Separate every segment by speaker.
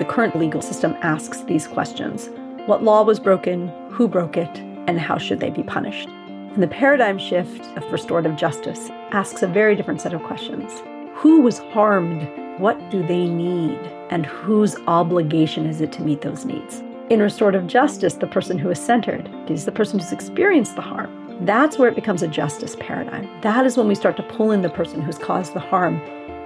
Speaker 1: The current legal system asks these questions What law was broken? Who broke it? And how should they be punished? And the paradigm shift of restorative justice asks a very different set of questions. Who was harmed? What do they need? And whose obligation is it to meet those needs? In restorative justice, the person who is centered is the person who's experienced the harm. That's where it becomes a justice paradigm. That is when we start to pull in the person who's caused the harm.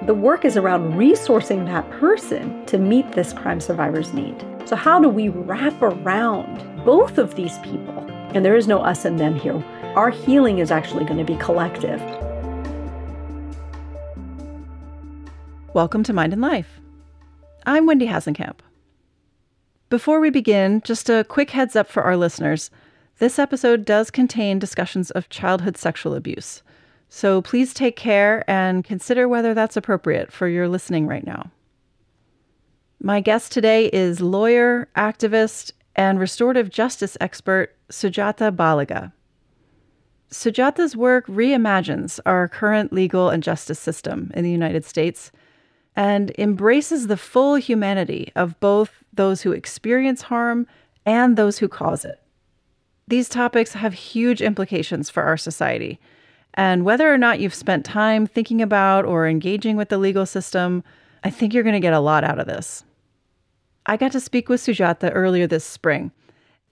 Speaker 1: The work is around resourcing that person to meet this crime survivor's need. So, how do we wrap around both of these people? And there is no us and them here. Our healing is actually going to be collective.
Speaker 2: Welcome to Mind and Life. I'm Wendy Hasenkamp. Before we begin, just a quick heads up for our listeners. This episode does contain discussions of childhood sexual abuse. So please take care and consider whether that's appropriate for your listening right now. My guest today is lawyer, activist, and restorative justice expert Sujatha Baliga. Sujatha's work reimagines our current legal and justice system in the United States and embraces the full humanity of both those who experience harm and those who cause it. These topics have huge implications for our society. And whether or not you've spent time thinking about or engaging with the legal system, I think you're going to get a lot out of this. I got to speak with Sujatha earlier this spring,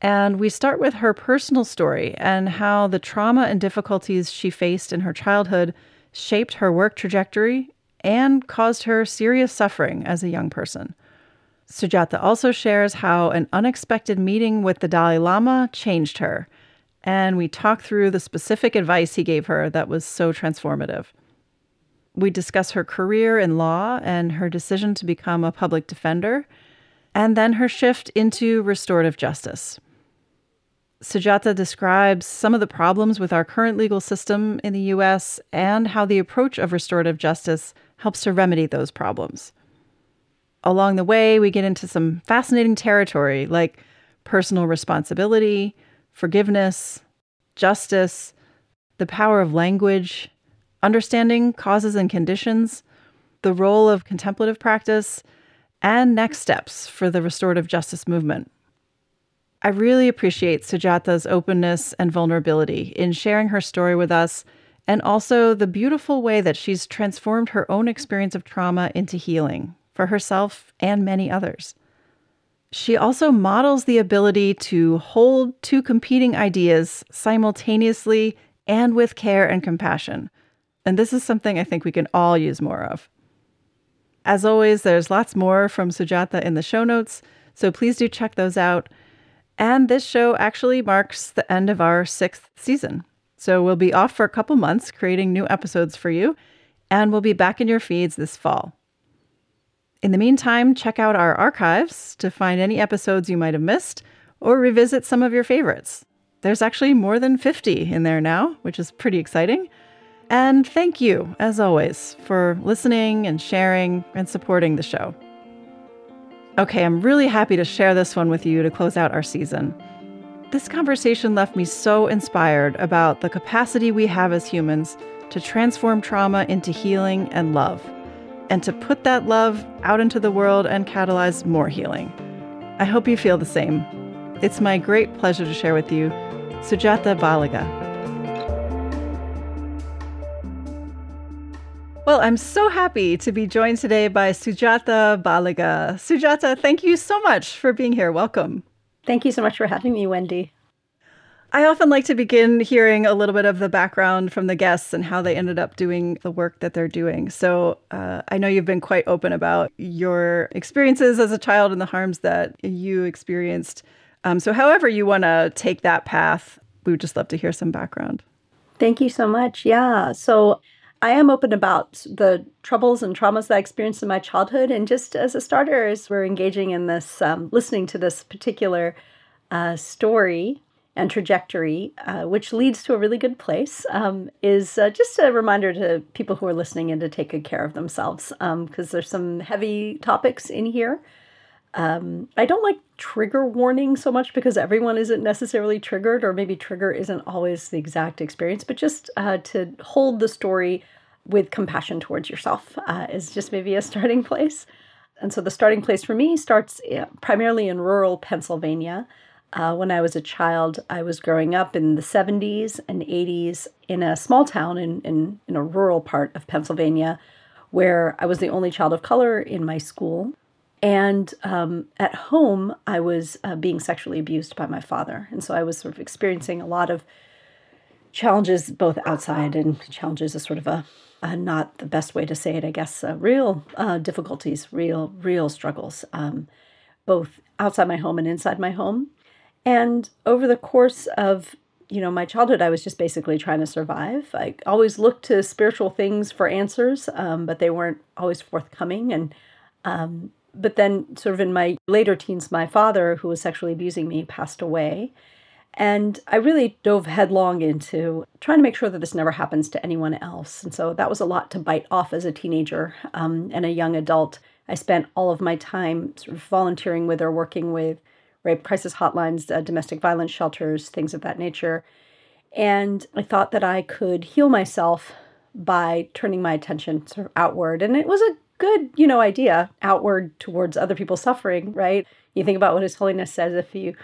Speaker 2: and we start with her personal story and how the trauma and difficulties she faced in her childhood shaped her work trajectory and caused her serious suffering as a young person. Sujatha also shares how an unexpected meeting with the Dalai Lama changed her, and we talk through the specific advice he gave her that was so transformative. We discuss her career in law and her decision to become a public defender, and then her shift into restorative justice. Sujatha describes some of the problems with our current legal system in the US and how the approach of restorative justice helps to remedy those problems. Along the way, we get into some fascinating territory like personal responsibility, forgiveness, justice, the power of language, understanding causes and conditions, the role of contemplative practice, and next steps for the restorative justice movement. I really appreciate Sujatha's openness and vulnerability in sharing her story with us, and also the beautiful way that she's transformed her own experience of trauma into healing for herself and many others. She also models the ability to hold two competing ideas simultaneously and with care and compassion. And this is something I think we can all use more of. As always, there's lots more from Sujatha in the show notes, so please do check those out. And this show actually marks the end of our sixth season. So we'll be off for a couple months creating new episodes for you, and we'll be back in your feeds this fall. In the meantime, check out our archives to find any episodes you might have missed or revisit some of your favorites. There's actually more than 50 in there now, which is pretty exciting. And thank you, as always, for listening and sharing and supporting the show. Okay, I'm really happy to share this one with you to close out our season. This conversation left me so inspired about the capacity we have as humans to transform trauma into healing and love and to put that love out into the world and catalyze more healing. I hope you feel the same. It's my great pleasure to share with you Sujatha Baliga. Well, I'm so happy to be joined today by Sujatha Baliga. Sujatha, thank you so much for being here. Welcome.
Speaker 1: Thank you so much for having me, Wendy.
Speaker 2: I often like to begin hearing a little bit of the background from the guests and how they ended up doing the work that they're doing. So uh, I know you've been quite open about your experiences as a child and the harms that you experienced. Um, so, however, you want to take that path, we would just love to hear some background.
Speaker 1: Thank you so much. Yeah. So, I am open about the troubles and traumas that I experienced in my childhood. And just as a starter, as we're engaging in this, um, listening to this particular uh, story, and trajectory, uh, which leads to a really good place, um, is uh, just a reminder to people who are listening and to take good care of themselves because um, there's some heavy topics in here. Um, I don't like trigger warning so much because everyone isn't necessarily triggered, or maybe trigger isn't always the exact experience, but just uh, to hold the story with compassion towards yourself uh, is just maybe a starting place. And so the starting place for me starts eh, primarily in rural Pennsylvania. Uh, when I was a child, I was growing up in the 70s and 80s in a small town in, in, in a rural part of Pennsylvania where I was the only child of color in my school. And um, at home, I was uh, being sexually abused by my father. And so I was sort of experiencing a lot of challenges, both outside and challenges is sort of a, a, not the best way to say it, I guess, uh, real uh, difficulties, real, real struggles, um, both outside my home and inside my home. And over the course of you know my childhood, I was just basically trying to survive. I always looked to spiritual things for answers, um, but they weren't always forthcoming. And um, but then, sort of in my later teens, my father, who was sexually abusing me, passed away. And I really dove headlong into trying to make sure that this never happens to anyone else. And so that was a lot to bite off as a teenager um, and a young adult. I spent all of my time sort of volunteering with or working with rape crisis hotlines, uh, domestic violence shelters, things of that nature. And I thought that I could heal myself by turning my attention sort of outward. And it was a good, you know, idea outward towards other people's suffering, right? You think about what His Holiness says if you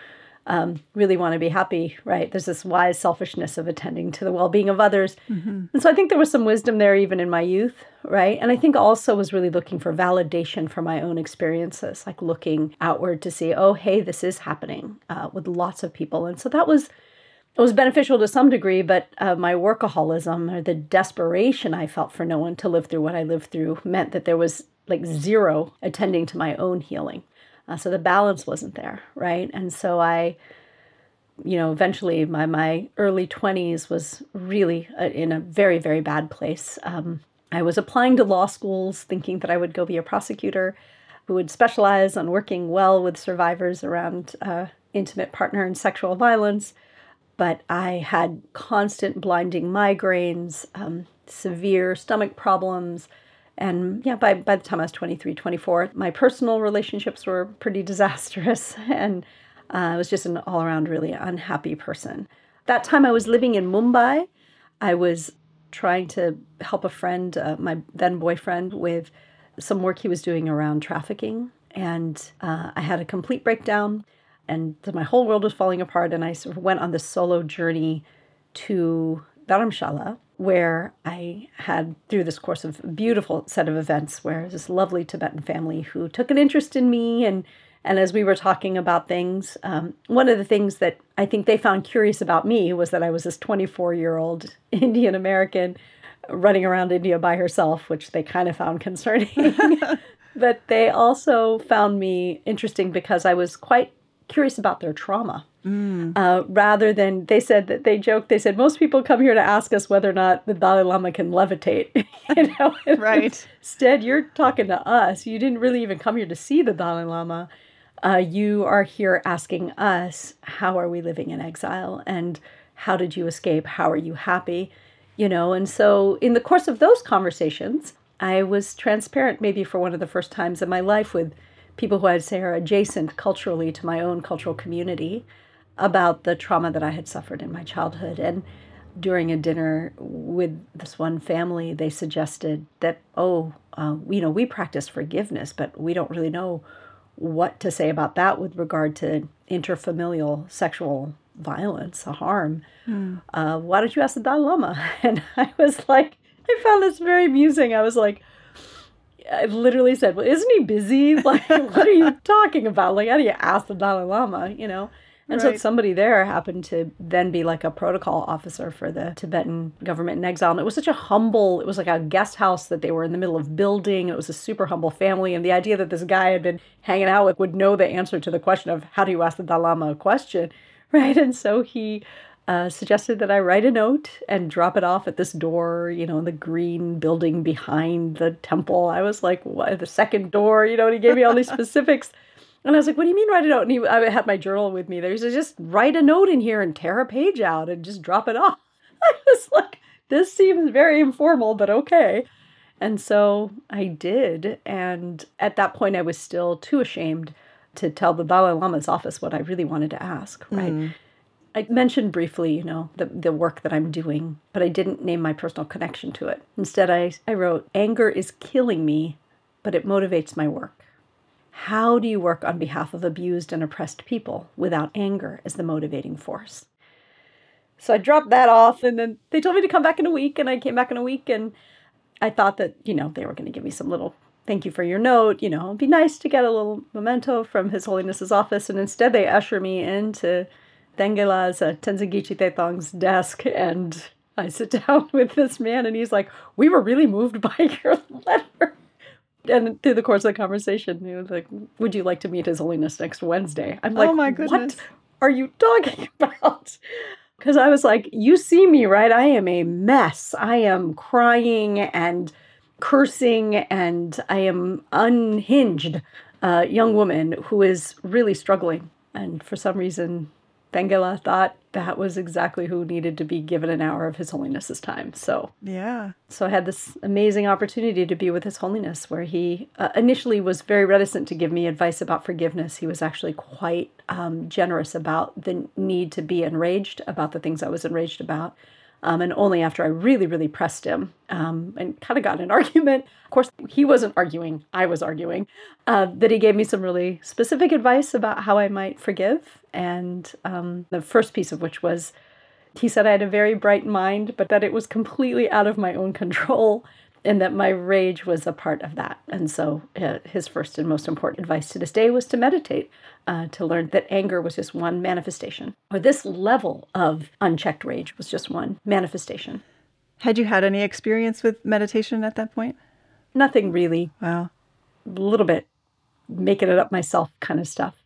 Speaker 1: um, really want to be happy, right? There's this wise selfishness of attending to the well being of others. Mm-hmm. And so I think there was some wisdom there even in my youth, right? And I think also was really looking for validation for my own experiences, like looking outward to see, oh, hey, this is happening uh, with lots of people. And so that was. It was beneficial to some degree, but uh, my workaholism or the desperation I felt for no one to live through what I lived through meant that there was like zero attending to my own healing. Uh, so the balance wasn't there, right? And so I, you know, eventually my, my early 20s was really a, uh, in a very, very bad place. Um, I was applying to law schools thinking that I would go be a prosecutor who would specialize on working well with survivors around uh, intimate partner and sexual violence. But I had constant blinding migraines, um, severe stomach problems, and yeah, by, by the time I was 23, 24, my personal relationships were pretty disastrous. And uh, I was just an all around really unhappy person. That time I was living in Mumbai. I was trying to help a friend, uh, my then boyfriend, with some work he was doing around trafficking. And uh, I had a complete breakdown, and my whole world was falling apart. And I sort of went on this solo journey to Dharamshala, where I had, through this course of a beautiful set of events, where this lovely Tibetan family who took an interest in me and and as we were talking about things, um, one of the things that I think they found curious about me was that I was this 24 year old Indian American running around India by herself, which they kind of found concerning. but they also found me interesting because I was quite curious about their trauma. Mm. Uh, rather than they said that they joked they said most people come here to ask us whether or not the dalai lama can levitate. You know
Speaker 2: right.
Speaker 1: instead you're talking to us. You didn't really even come here to see the dalai lama. Uh, you are here asking us how are we living in exile? And how did you escape? How are you happy? You know and so in the course of those conversations i was transparent maybe for one of the first times in my life with people who I'd say are adjacent culturally to my own cultural community about the trauma that I had suffered in my childhood. And during a dinner with this one family, they suggested that, oh, uh, you know, we practice forgiveness, but we don't really know what to say about that with regard to interfamilial sexual violence, a harm. Mm. Uh, why don't you ask the Dalai Lama? And I was like, I found this very amusing. I was like, I literally said, "Well, isn't he busy? Like, what are you talking about? Like, how do you ask the Dalai Lama? You know?" And right. so somebody there happened to then be like a protocol officer for the Tibetan government in exile. And it was such a humble, it was like a guest house that they were in the middle of building. It was a super humble family. And the idea that this guy had been hanging out with would know the answer to the question of how do you ask the Dalai Lama a question, right? And so he uh, suggested that I write a note and drop it off at this door, you know, in the green building behind the temple. I was like, what, the second door, you know, and he gave me all these specifics. And I was like, what do you mean write a note? And he, I had my journal with me there. He said, just write a note in here and tear a page out and just drop it off. I was like, this seems very informal, but okay. And so I did. And at that point, I was still too ashamed to tell the Dalai Lama's office what I really wanted to ask, right? Mm. I mentioned briefly, you know, the, the work that I'm doing, but I didn't name my personal connection to it. Instead, I, I wrote, Anger is killing me, but it motivates my work. How do you work on behalf of abused and oppressed people without anger as the motivating force? So I dropped that off, and then they told me to come back in a week, and I came back in a week, and I thought that, you know, they were going to give me some little thank you for your note, you know, it'd be nice to get a little memento from His Holiness's office. And instead, they usher me into Tengela's uh, Tenzin Geyche Tethong's desk, and I sit down with this man, and he's like, We were really moved by your letter. And through the course of the conversation, he was like, Would you like to meet His Holiness next Wednesday? I'm like,
Speaker 2: oh my goodness.
Speaker 1: What are you talking about? Because I was like, You see me, right? I am a mess. I am crying and cursing, and I am unhinged uh, young woman who is really struggling. And for some reason, Tengela thought that was exactly who needed to be given an hour of His Holiness's time. So,
Speaker 2: Yeah.
Speaker 1: so I had this amazing opportunity to be with His Holiness, where he uh, initially was very reticent to give me advice about forgiveness. He was actually quite um, generous about the need to be enraged about the things I was enraged about. Um, and only after I really, really pressed him um, and kind of got an argument. Of course, he wasn't arguing, I was arguing, uh, that he gave me some really specific advice about how I might forgive. And um, the first piece of which was he said I had a very bright mind, but that it was completely out of my own control and that my rage was a part of that. And so uh, his first and most important advice to this day was to meditate, uh, to learn that anger was just one manifestation, or this level of unchecked rage was just one manifestation.
Speaker 2: Had you had any experience with meditation at that point?
Speaker 1: Nothing really,
Speaker 2: Wow.
Speaker 1: a little bit making it up myself kind of stuff.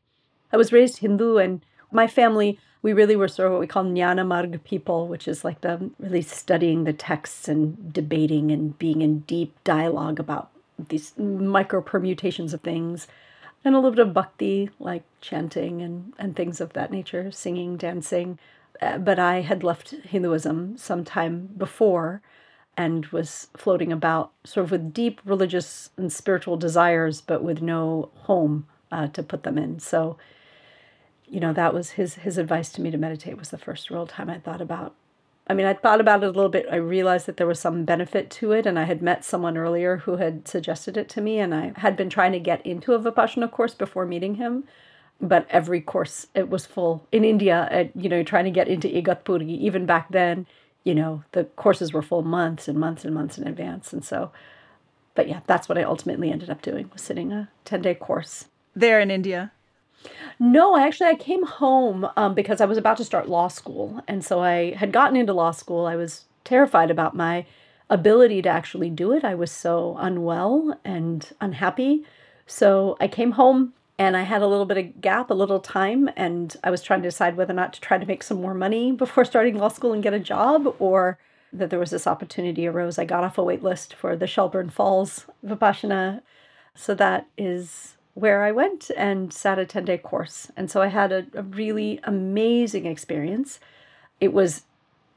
Speaker 1: I was raised Hindu, and my family, we really were sort of what we call Jnana Marg people, which is like the really studying the texts and debating and being in deep dialogue about these micro permutations of things. And a little bit of bhakti, like chanting and, and things of that nature, singing, dancing. Uh, but I had left Hinduism some time before and was floating about sort of with deep religious and spiritual desires, but with no home uh, to put them in. So, you know, that was his his advice to me to meditate was the first real time I thought about. I mean, I thought about it a little bit. I realized that there was some benefit to it, and I had met someone earlier who had suggested it to me, and I had been trying to get into a Vipassana course before meeting him. But every course, it was full. In India, at, you know, trying to get into Igatpuri, even back then, you know, the courses were full months and months and months in advance. And so, but yeah, that's what I ultimately ended up doing was sitting a 10 day course.
Speaker 2: There in India.
Speaker 1: No, actually I came home um, because I was about to start law school, and so I had gotten into law school. I was terrified about my ability to actually do it. I was so unwell and unhappy, so I came home and I had a little bit of gap, a little time, and I was trying to decide whether or not to try to make some more money before starting law school and get a job, or that there was this opportunity arose. I got off a wait list for the Shelburne Falls Vipassana, so that is where I went and sat a 10 day course. And so I had a, a really amazing experience. It was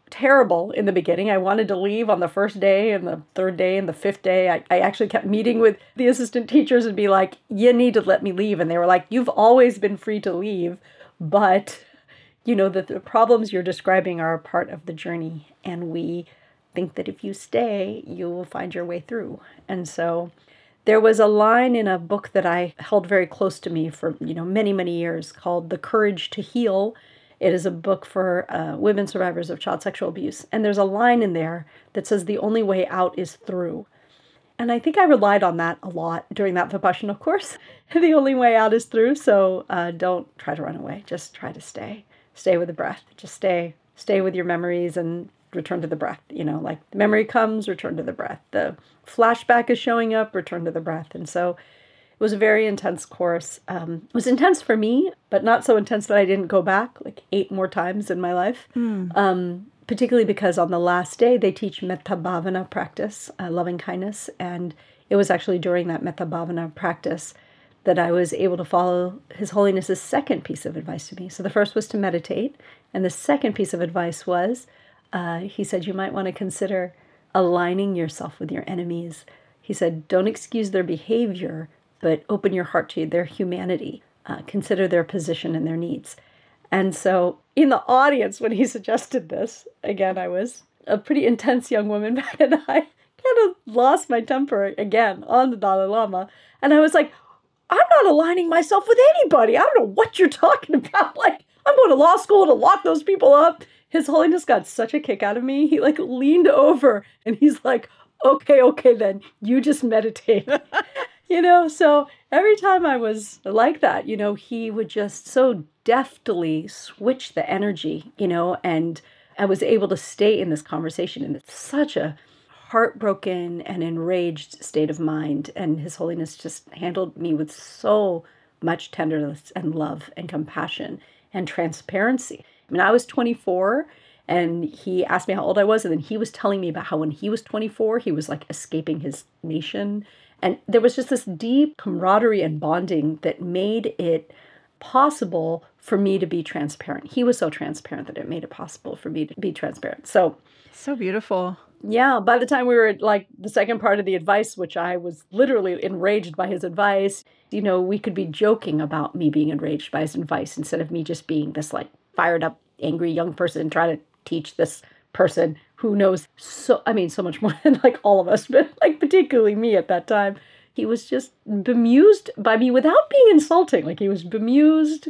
Speaker 1: terrible in the beginning. I wanted to leave on the first day and the third day and the fifth day. I, I actually kept meeting with the assistant teachers and be like, you need to let me leave. And they were like, you've always been free to leave, but you know, that the problems you're describing are a part of the journey. And we think that if you stay, you will find your way through. And so there was a line in a book that I held very close to me for, you know, many, many years called The Courage to Heal. It is a book for uh, women survivors of child sexual abuse. And there's a line in there that says, The only way out is through. And I think I relied on that a lot during that Vipassana course. the only way out is through. So uh, don't try to run away. Just try to stay. Stay with the breath. Just stay. Stay with your memories and return to the breath. You know, like the memory comes, return to the breath. The flashback is showing up, return to the breath. And so it was a very intense course. Um, it was intense for me, but not so intense that I didn't go back like eight more times in my life. Um, particularly because on the last day they teach metta bhavana practice, uh, loving kindness, and it was actually during that metta bhavana practice that I was able to follow His Holiness's second piece of advice to me. So the first was to meditate, and the second piece of advice was uh, he said you might want to consider aligning yourself with your enemies. He said, don't excuse their behavior, but open your heart to their humanity. Uh, consider their position and their needs. And so, in the audience, when he suggested this, again, I was a pretty intense young woman back, and I kind of lost my temper again on the Dalai Lama. And I was like, I'm not aligning myself with anybody. I don't know what you're talking about. Like, I'm going to law school to lock those people up. His Holiness got such a kick out of me. He like leaned over and he's like, okay, okay, then you just meditate. you know, so every time I was like that, you know, he would just so deftly switch the energy, you know, and I was able to stay in this conversation in such a heartbroken and enraged state of mind. And His Holiness just handled me with so much tenderness and love and compassion and transparency. I mean, I was 24 and he asked me how old I was. And then he was telling me about how when he was 24, he was like escaping his nation. And there was just this deep camaraderie and bonding that made it possible for me to be transparent. He was so transparent that it made it possible for me to be transparent. So,
Speaker 2: so beautiful.
Speaker 1: Yeah, by the time we were at like the second part of the advice, which I was literally enraged by his advice, you know, we could be joking about me being enraged by his advice instead of me just being this like fired up, angry young person trying to teach this person who knows so, I mean, so much more than like all of us, but like particularly me at that time. He was just bemused by me without being insulting. Like he was bemused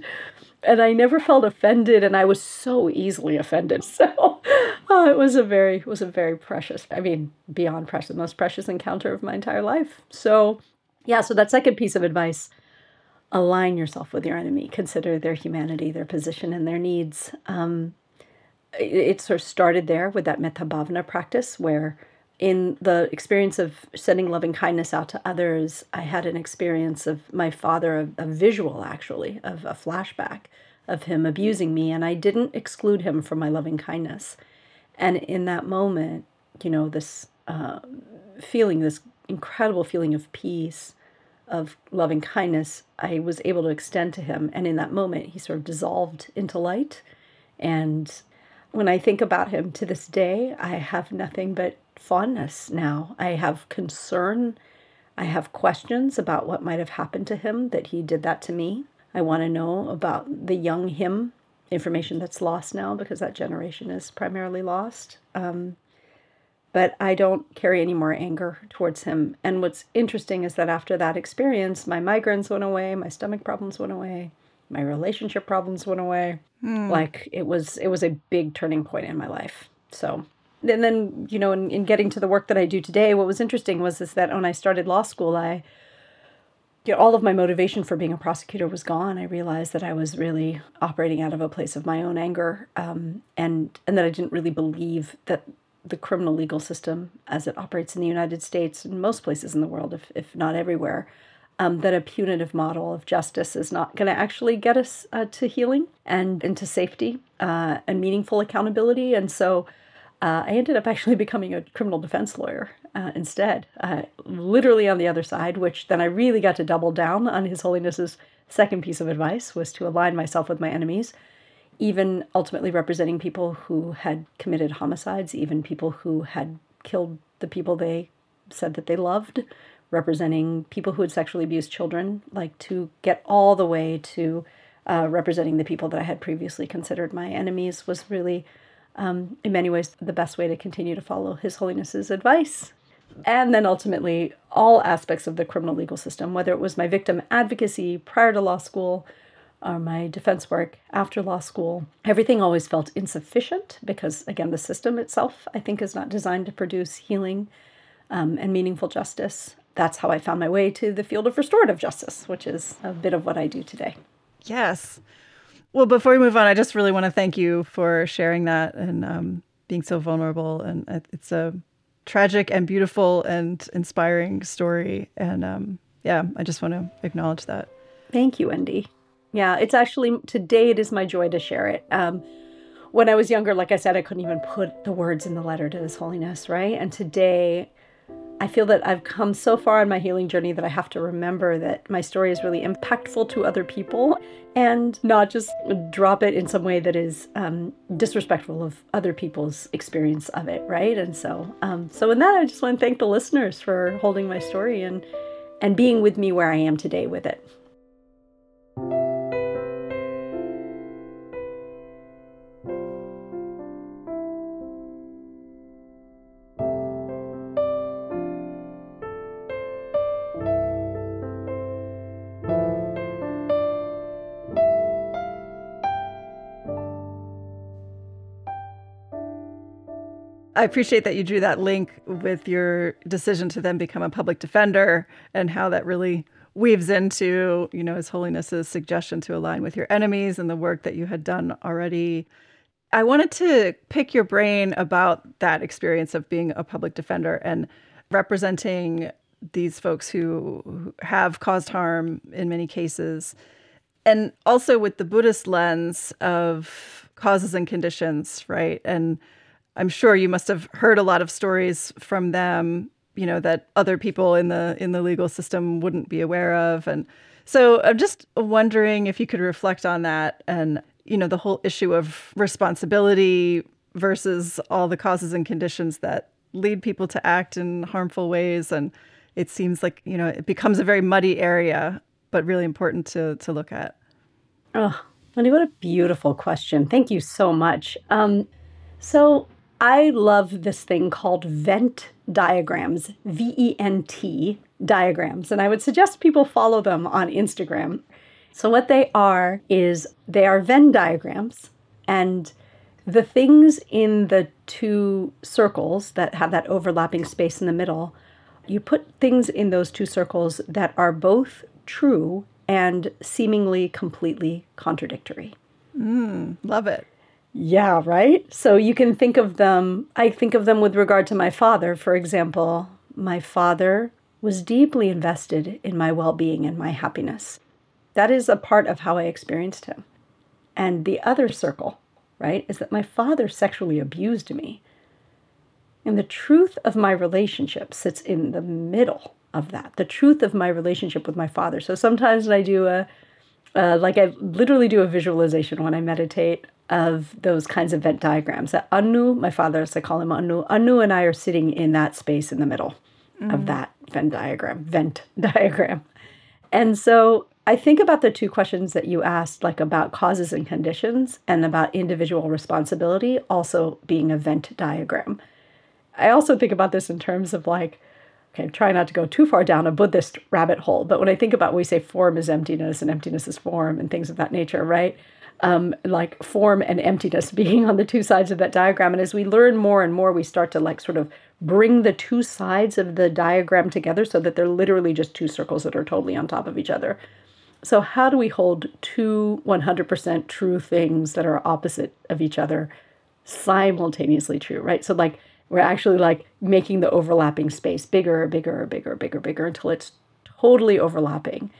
Speaker 1: and I never felt offended, and I was so easily offended. So uh, it was a very, it was a very precious. I mean, beyond precious, most precious encounter of my entire life. So, yeah. So that second piece of advice: align yourself with your enemy. Consider their humanity, their position, and their needs. Um, it, it sort of started there with that metta bhavana practice, where in the experience of sending loving kindness out to others, I had an experience of my father, a, a, visual actually, of a flashback of him abusing me, and I didn't exclude him from my loving kindness. And in that moment, you know, this uh, feeling, this incredible feeling of peace, of loving kindness, I was able to extend to him. And in that moment, he sort of dissolved into light. And when I think about him to this day, I have nothing but fondness now. I have concern. I have questions about what might have happened to him that he did that to me. I want to know about the young him, information that's lost now because that generation is primarily lost. Um, but I don't carry any more anger towards him. And what's interesting is that after that experience, my migraines went away, my stomach problems went away, my relationship problems went away. Mm. Like it was, it was a big turning point in my life. So and then you know in, in getting to the work that i do today what was interesting was is that when i started law school i you know, all of my motivation for being a prosecutor was gone. I realized that I was really operating out of a place of my own anger, um, and and that I didn't really believe that the criminal legal system, as it operates in the United States and most places in the world, if if not everywhere, um, that a punitive model of justice is not going to actually get us uh, to healing and into safety uh, and meaningful accountability. And so uh, I ended up actually becoming a criminal defense lawyer uh, instead, uh, literally on the other side, which then I really got to double down on His Holiness's second piece of advice was to align myself with my enemies, even ultimately representing people who had committed homicides, even people who had killed the people they said that they loved, representing people who had sexually abused children, like to get all the way to uh, representing the people that I had previously considered my enemies was really um, in many ways, the best way to continue to follow His Holiness's advice. And then ultimately, all aspects of the criminal legal system, whether it was my victim advocacy prior to law school or my defense work after law school, everything always felt insufficient because, again, the system itself, I think, is not designed to produce healing um, and meaningful justice. That's how I found my way to the field of restorative justice, which is a bit of what I do today.
Speaker 2: Yes. Well, before we move on, I just really want to thank you for sharing that and um, being so vulnerable. And it's a tragic and beautiful and inspiring story. And um, yeah, I just want to acknowledge that.
Speaker 1: Thank you, Wendy. Yeah, it's actually today it is my joy to share it. Um, when I was younger, like I said, I couldn't even put the words in the letter to His Holiness, right? And today I feel that I've come so far on my healing journey that I have to remember that my story is really impactful to other people and not just drop it in some way that is um, disrespectful of other people's experience of it, right? And so, um, so in that, I just want to thank the listeners for holding my story and and being with me where I am today with it.
Speaker 2: I appreciate that you drew that link with your decision to then become a public defender and how that really weaves into, you know, His Holiness's suggestion to align with your enemies and the work that you had done already. I wanted to pick your brain about that experience of being a public defender and representing these folks who have caused harm in many cases. And also with the Buddhist lens of causes and conditions, right? And I'm sure you must have heard a lot of stories from them, you know, that other people in the in the legal system wouldn't be aware of. And so I'm just wondering if you could reflect on that and, you know, the whole issue of responsibility versus all the causes and conditions that lead people to act in harmful ways. And it seems like you know it becomes a very muddy area but really important to to look at.
Speaker 1: Oh Wendy, what a beautiful question. Thank you so much. Um, so i love this thing called vent diagrams v-e-n-t diagrams and i would suggest people follow them on instagram so what they are is they are venn diagrams and the things in the two circles that have that overlapping space in the middle you put things in those two circles that are both true and seemingly completely contradictory.
Speaker 2: Mm, love it.
Speaker 1: Yeah, right? So you can think of them, I think of them with regard to my father, for example. My father was deeply invested in my well being and my happiness. That is a part of how I experienced him. And the other circle, right, is that my father sexually abused me. And the truth of my relationship sits in the middle of that, the truth of my relationship with my father. So sometimes when I do a, uh, like I literally do a visualization when I meditate of those kinds of Venn diagrams. That Anu, my father, as I call him Anu, Anu and I are sitting in that space in the middle mm-hmm. of that Venn diagram, Vent diagram. And so I think about the two questions that you asked, like about causes and conditions and about individual responsibility, also being a Venn diagram. I also think about this in terms of like, okay, try not to go too far down a Buddhist rabbit hole, but when I think about we say form is emptiness and emptiness is form and things of that nature, right? Um, like form and emptiness being on the two sides of that diagram. And as we learn more and more, we start to like sort of bring the two sides of the diagram together so that they're literally just two circles that are totally on top of each other. So, how do we hold two 100% true things that are opposite of each other simultaneously true, right? So, like, we're actually like making the overlapping space bigger, bigger, bigger, bigger, bigger until it's totally overlapping.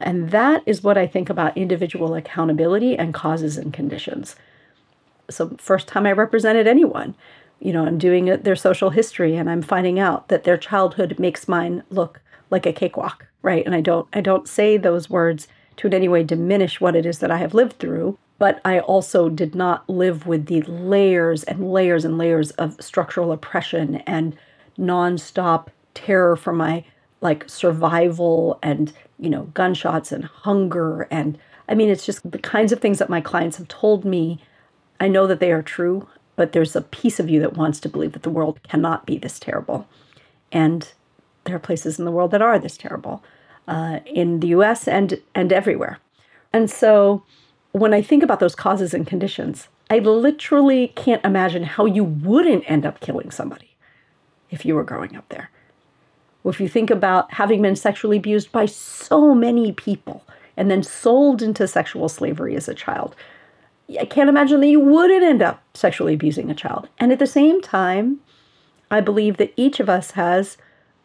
Speaker 1: And that is what I think about individual accountability and causes and conditions. So, first time I represented anyone, you know, I'm doing their social history and I'm finding out that their childhood makes mine look like a cakewalk, right? And I don't I don't say those words to in any way diminish what it is that I have lived through, but I also did not live with the layers and layers and layers of structural oppression and nonstop terror for my like survival and you know gunshots and hunger and I mean it's just the kinds of things that my clients have told me. I know that they are true but there's a piece of you that wants to believe that the world cannot be this terrible. And there are places in the world that are this terrible uh, in the US and and everywhere. And so when I think about those causes and conditions, I literally can't imagine how you wouldn't end up killing somebody if you were growing up there. If you think about having been sexually abused by so many people and then sold into sexual slavery as a child, I can't imagine that you wouldn't end up sexually abusing a child. And at the same time, I believe that each of us has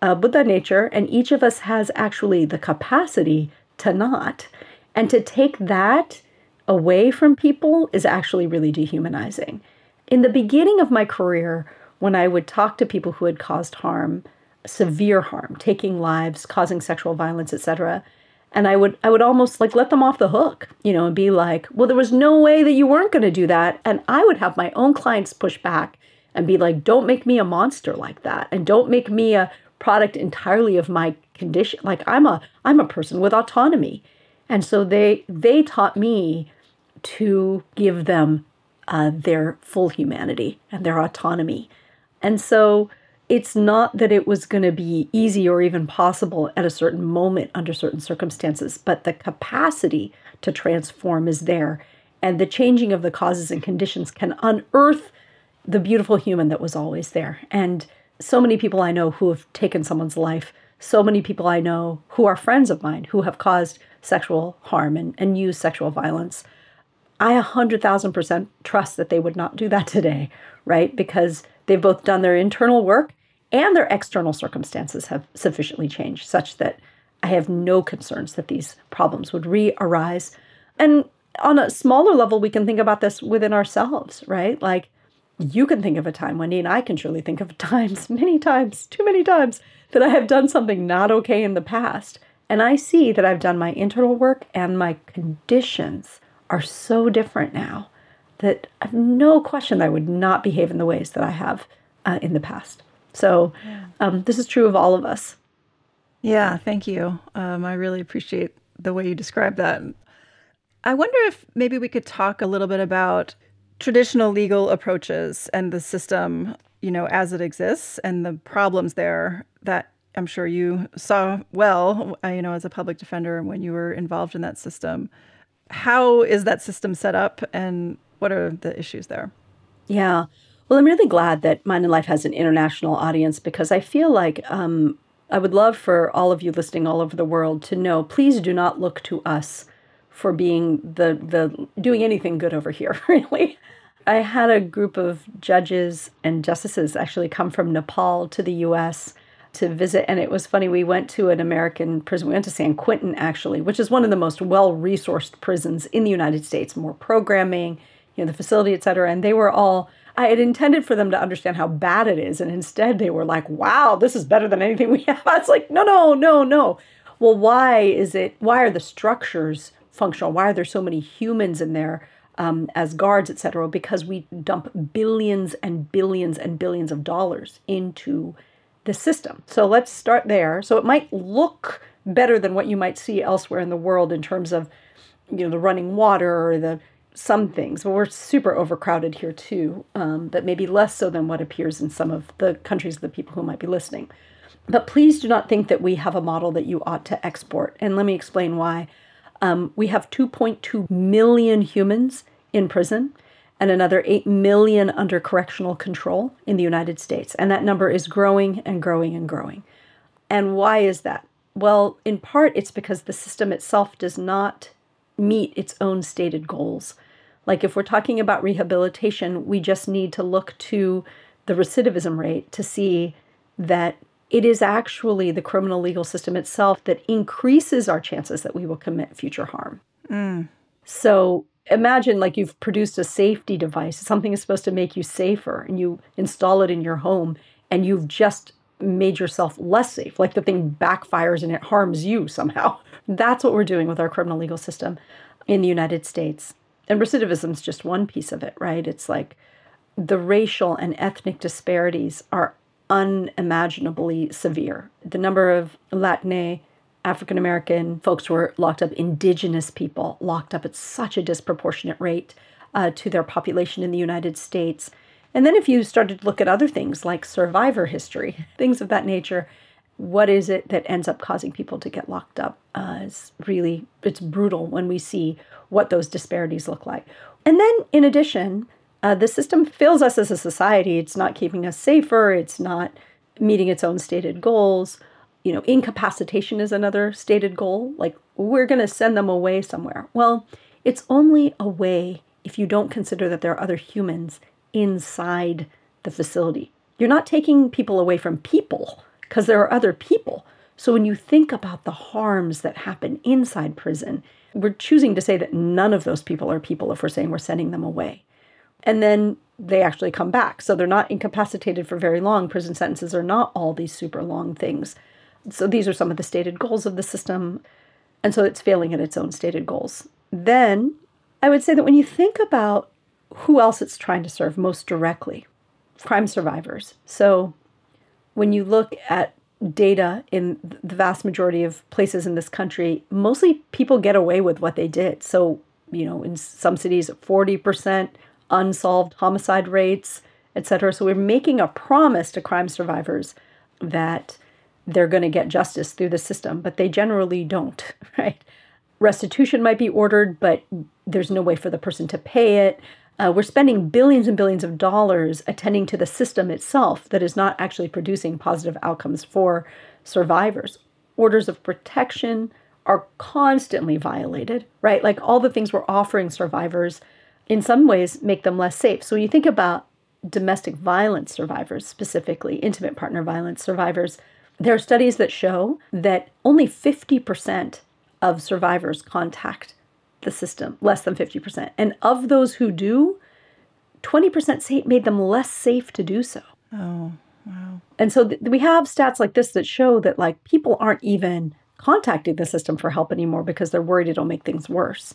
Speaker 1: a Buddha nature and each of us has actually the capacity to not. And to take that away from people is actually really dehumanizing. In the beginning of my career, when I would talk to people who had caused harm, severe harm, taking lives, causing sexual violence, etc., and I would I would almost like let them off the hook, you know, and be like, "Well, there was no way that you weren't going to do that." And I would have my own clients push back and be like, "Don't make me a monster like that, and don't make me a product entirely of my condition. Like I'm a I'm a person with autonomy." And so they they taught me to give them uh, their full humanity and their autonomy. And so it's not that it was going to be easy or even possible at a certain moment under certain circumstances, but the capacity to transform is there. And the changing of the causes and conditions can unearth the beautiful human that was always there. And so many people I know who have taken someone's life, so many people I know who are friends of mine who have caused sexual harm and, and used sexual violence. I 100,000% trust that they would not do that today, right? Because they've both done their internal work and their external circumstances have sufficiently changed such that I have no concerns that these problems would re arise. And on a smaller level, we can think about this within ourselves, right? Like you can think of a time, Wendy, and I can surely think of times, many times, too many times, that I have done something not okay in the past. And I see that I've done my internal work and my conditions are so different now that I have no question that I would not behave in the ways that I have uh, in the past. So um, this is true of all of us.
Speaker 2: Yeah, thank you. Um, I really appreciate the way you describe that. I wonder if maybe we could talk a little bit about traditional legal approaches and the system, you know, as it exists and the problems there that I'm sure you saw well, uh, you know, as a public defender when you were involved in that system. How is that system set up and what are the issues there?
Speaker 1: Yeah. Well, I'm really glad that Mind and Life has an international audience because I feel like um, I would love for all of you listening all over the world to know please do not look to us for being the, the doing anything good over here, really. I had a group of judges and justices actually come from Nepal to the US to visit. And it was funny, we went to an American prison. We went to San Quentin, actually, which is one of the most well resourced prisons in the United States, more programming, you know, the facility, et cetera. And they were all I had intended for them to understand how bad it is. And instead they were like, wow, this is better than anything we have. I was like, no, no, no, no. Well, why is it, why are the structures functional? Why are there so many humans in there um, as guards, et cetera? Because we dump billions and billions and billions of dollars into the system. So let's start there. So it might look better than what you might see elsewhere in the world in terms of, you know, the running water or the some things. Well, we're super overcrowded here too, um, but maybe less so than what appears in some of the countries of the people who might be listening. But please do not think that we have a model that you ought to export. And let me explain why. Um, we have 2.2 million humans in prison and another 8 million under correctional control in the United States. And that number is growing and growing and growing. And why is that? Well, in part, it's because the system itself does not meet its own stated goals. Like if we're talking about rehabilitation, we just need to look to the recidivism rate to see that it is actually the criminal legal system itself that increases our chances that we will commit future harm. Mm. So imagine like you've produced a safety device, something is supposed to make you safer, and you install it in your home, and you've just made yourself less safe. Like the thing backfires and it harms you somehow. That's what we're doing with our criminal legal system in the United States. And recidivism is just one piece of it, right? It's like the racial and ethnic disparities are unimaginably severe. The number of Latin, African American folks were locked up, indigenous people locked up at such a disproportionate rate uh, to their population in the United States. And then if you started to look at other things like survivor history, things of that nature, what is it that ends up causing people to get locked up? Uh, is really it's brutal when we see what those disparities look like. And then in addition uh, the system fails us as a society. It's not keeping us safer. It's not meeting its own stated goals you know incapacitation is another stated goal like we're going to send them away somewhere well it's only a way if you don't consider that there are other humans inside the facility you're not taking people away from people because there are other people. So when you think about the harms that happen inside prison, we're choosing to say that none of those people are people if we're saying we're sending them away. And then they actually come back. So they're not incapacitated for very long. Prison sentences are not all these super long things. So these are some of the stated goals of the system. And so it's failing at its own stated goals. Then I would say that when you think about who else it's trying to serve most directly, crime survivors. So when you look at data in the vast majority of places in this country, mostly people get away with what they did. So, you know, in some cities, 40% unsolved homicide rates, et cetera. So we're making a promise to crime survivors that they're going to get justice through the system, but they generally don't, right? Restitution might be ordered, but there's no way for the person to pay it. Uh, we're spending billions and billions of dollars attending to the system itself that is not actually producing positive outcomes for survivors. Orders of protection are constantly violated, right? Like all the things we're offering survivors in some ways make them less safe. So when you think about domestic violence survivors, specifically intimate partner violence survivors, there are studies that show that only 50% of survivors contact the system, less than 50%. And of those who do, 20% say it made them less safe to do so.
Speaker 2: Oh, wow.
Speaker 1: And so th- we have stats like this that show that like people aren't even contacting the system for help anymore because they're worried it'll make things worse.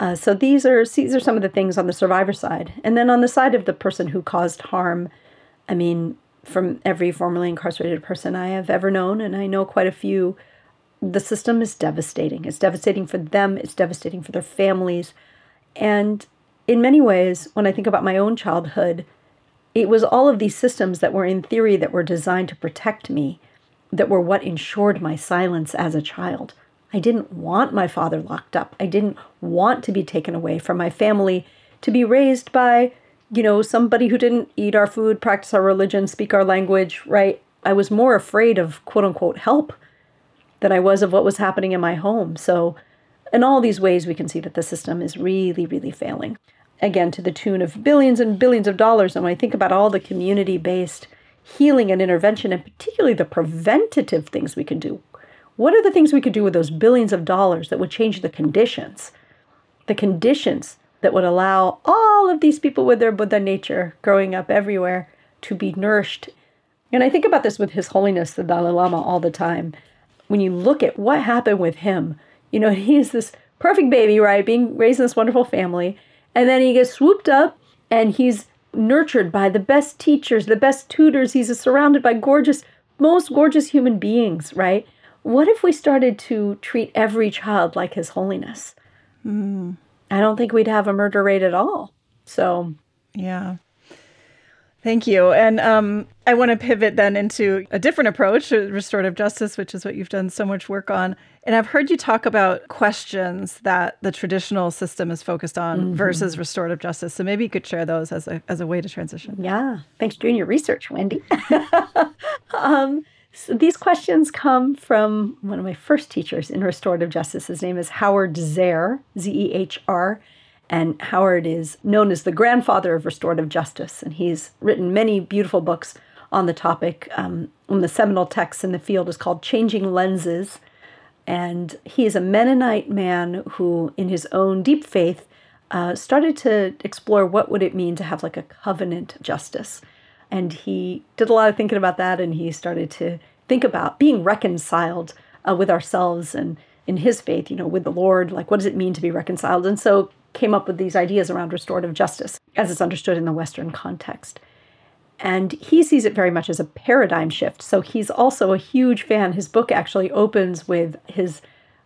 Speaker 1: Uh, so these are these are some of the things on the survivor side, and then on the side of the person who caused harm. I mean, from every formerly incarcerated person I have ever known, and I know quite a few, the system is devastating. It's devastating for them. It's devastating for their families, and in many ways, when I think about my own childhood, it was all of these systems that were in theory that were designed to protect me, that were what ensured my silence as a child. I didn't want my father locked up. I didn't want to be taken away from my family to be raised by, you know, somebody who didn't eat our food, practice our religion, speak our language, right? I was more afraid of quote unquote help than I was of what was happening in my home. So, in all these ways, we can see that the system is really, really failing. Again, to the tune of billions and billions of dollars. And when I think about all the community based healing and intervention, and particularly the preventative things we can do, what are the things we could do with those billions of dollars that would change the conditions? The conditions that would allow all of these people with their Buddha nature growing up everywhere to be nourished. And I think about this with His Holiness the Dalai Lama all the time. When you look at what happened with him, you know, he's this perfect baby, right? Being raised in this wonderful family. And then he gets swooped up and he's nurtured by the best teachers, the best tutors. He's surrounded by gorgeous, most gorgeous human beings, right? what if we started to treat every child like His Holiness? Mm. I don't think we'd have a murder rate at all. So,
Speaker 2: yeah. Thank you. And um, I want to pivot then into a different approach, restorative justice, which is what you've done so much work on. And I've heard you talk about questions that the traditional system is focused on mm-hmm. versus restorative justice. So maybe you could share those as a, as a way to transition.
Speaker 1: Yeah. Thanks for doing your research, Wendy. um, so these questions come from one of my first teachers in restorative justice. His name is Howard Zehr, Z E H R. And Howard is known as the grandfather of restorative justice. And he's written many beautiful books on the topic. Um, one of the seminal texts in the field is called Changing Lenses. And he is a Mennonite man who, in his own deep faith, uh, started to explore what would it mean to have like a covenant justice and he did a lot of thinking about that and he started to think about being reconciled uh, with ourselves and in his faith, you know, with the Lord. Like, what does it mean to be reconciled? And so came up with these ideas around restorative justice as it's understood in the Western context. And he sees it very much as a paradigm shift. So he's also a huge fan. His book actually opens with his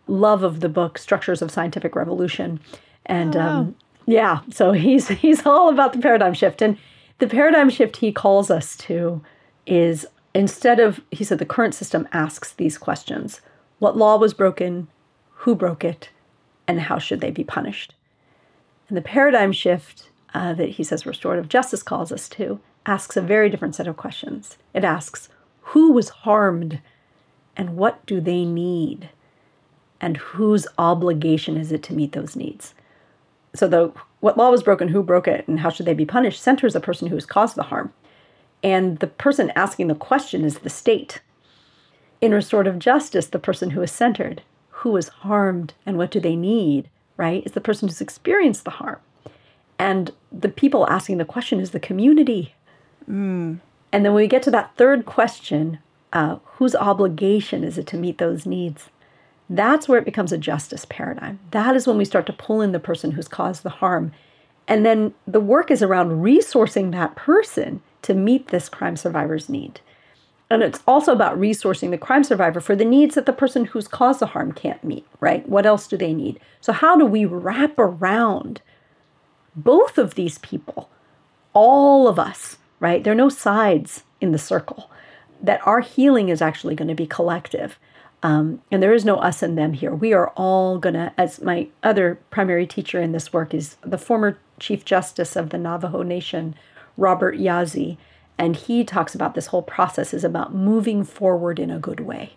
Speaker 1: love of the book Structures of Scientific Revolution. And oh, wow. um, yeah, so he's he's all about the paradigm shift. And the paradigm shift he calls us to is instead of, he said, the current system asks these questions What law was broken? Who broke it? And how should they be punished? And the paradigm shift uh, that he says restorative justice calls us to asks a very different set of questions. It asks, Who was harmed? And what do they need? And whose obligation is it to meet those needs? So the what law was broken, who broke it, and how should they be punished centers the person who has caused the harm. And the person asking the question is the state. In restorative justice, the person who is centered, who is harmed and what do they need, right, is the person who's experienced the harm. And the people asking the question is the community. Mm. And then when we get to that third question, uh, whose obligation is it to meet those needs? That's where it becomes a justice paradigm. That is when we start to pull in the person who's caused the harm. And then the work is around resourcing that person to meet this crime survivor's need. And it's also about resourcing the crime survivor for the needs that the person who's caused the harm can't meet, right? What else do they need? So, how do we wrap around both of these people, all of us, right? There are no sides in the circle, that our healing is actually going to be collective. Um, and there is no us and them here. We are all going to, as my other primary teacher in this work is the former Chief Justice of the Navajo Nation, Robert Yazzie. And he talks about this whole process is about moving forward in a good way.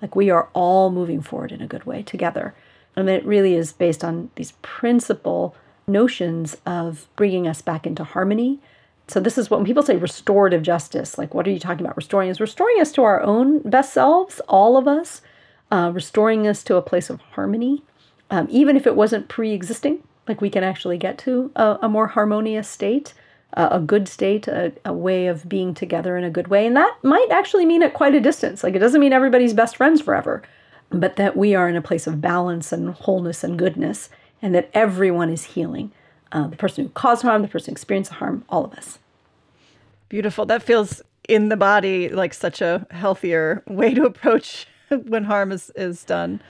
Speaker 1: Like we are all moving forward in a good way together. And it really is based on these principal notions of bringing us back into harmony. So, this is what when people say restorative justice, like what are you talking about? Restoring is restoring us to our own best selves, all of us, uh, restoring us to a place of harmony, um, even if it wasn't pre existing, like we can actually get to a, a more harmonious state a good state, a, a, way of being together in a good way. And that might actually mean at quite a distance. Like it doesn't mean everybody's best friends forever, but that we are in a place of balance and wholeness and goodness, and that everyone is healing. Uh, the person who caused harm, the person who experienced the harm, all of us.
Speaker 2: Beautiful. That feels in the body like such a healthier way to approach when harm is, is done.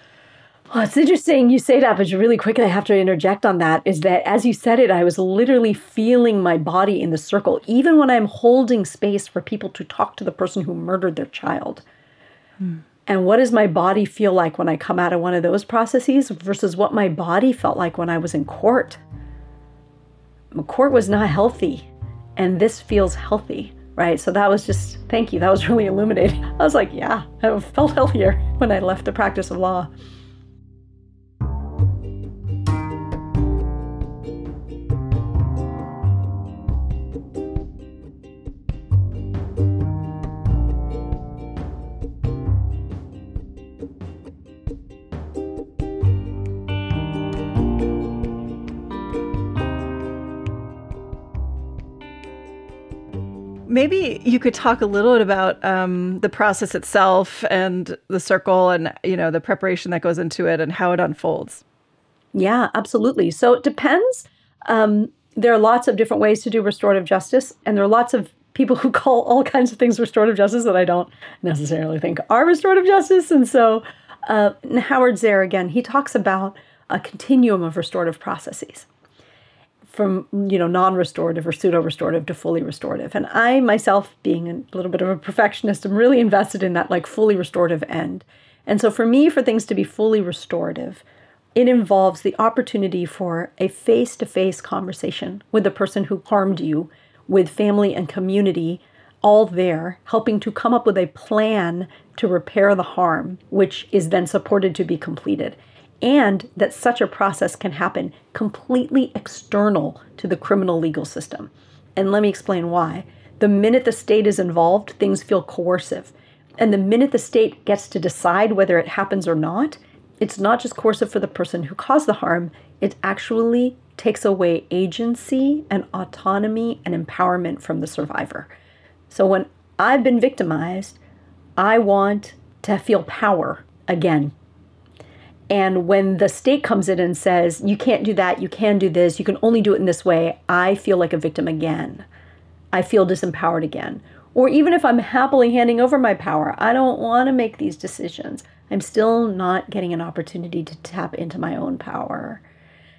Speaker 1: Oh, it's interesting you say that, but really quick, I have to interject on that is that as you said it, I was literally feeling my body in the circle, even when I'm holding space for people to talk to the person who murdered their child. Hmm. And what does my body feel like when I come out of one of those processes versus what my body felt like when I was in court? Court was not healthy, and this feels healthy, right? So that was just, thank you. That was really illuminating. I was like, yeah, I felt healthier when I left the practice of law.
Speaker 2: Maybe you could talk a little bit about um, the process itself and the circle and you know the preparation that goes into it and how it unfolds.
Speaker 1: Yeah absolutely. So it depends. Um, there are lots of different ways to do restorative justice and there are lots of people who call all kinds of things restorative justice that i don't necessarily think are restorative justice. And so uh, howard zehr again he talks about a continuum of restorative processes from you know non-restorative or pseudo-restorative to fully restorative. And i myself being a little bit of a perfectionist i'm really invested in that like fully restorative end. And so for me for things to be fully restorative it involves the opportunity for a face-to-face conversation with the person who harmed you with family and community all there helping to come up with a plan to repair the harm which is then supported to be completed and that such a process can happen completely external to the criminal legal system. And let me explain why. The minute the state is involved, things feel coercive. And the minute the state gets to decide whether it happens or not, it's not just coercive for the person who caused the harm, it actually takes away agency and autonomy and empowerment from the survivor. So when I've been victimized, I want to feel power again and when the state comes in and says, you can't do that, you can do this, you can only do it in this way, I feel like a victim again. I feel disempowered again. Or even if I'm happily handing over my power, I don't want to make these decisions. I'm still not getting an opportunity to tap into my own power.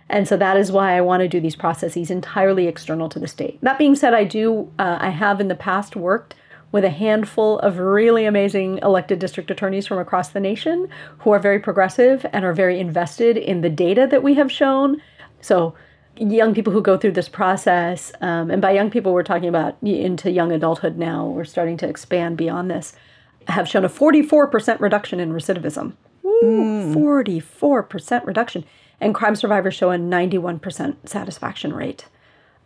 Speaker 1: And so that is why I want to do these processes entirely external to the state. That being said, I do, uh, I have in the past worked with a handful of really amazing elected district attorneys from across the nation who are very progressive and are very invested in the data that we have shown. So, young people who go through this process, um, and by young people, we're talking about into young adulthood now, we're starting to expand beyond this, have shown a 44% reduction in recidivism. Mm. 44% reduction. And crime survivors show a 91% satisfaction rate.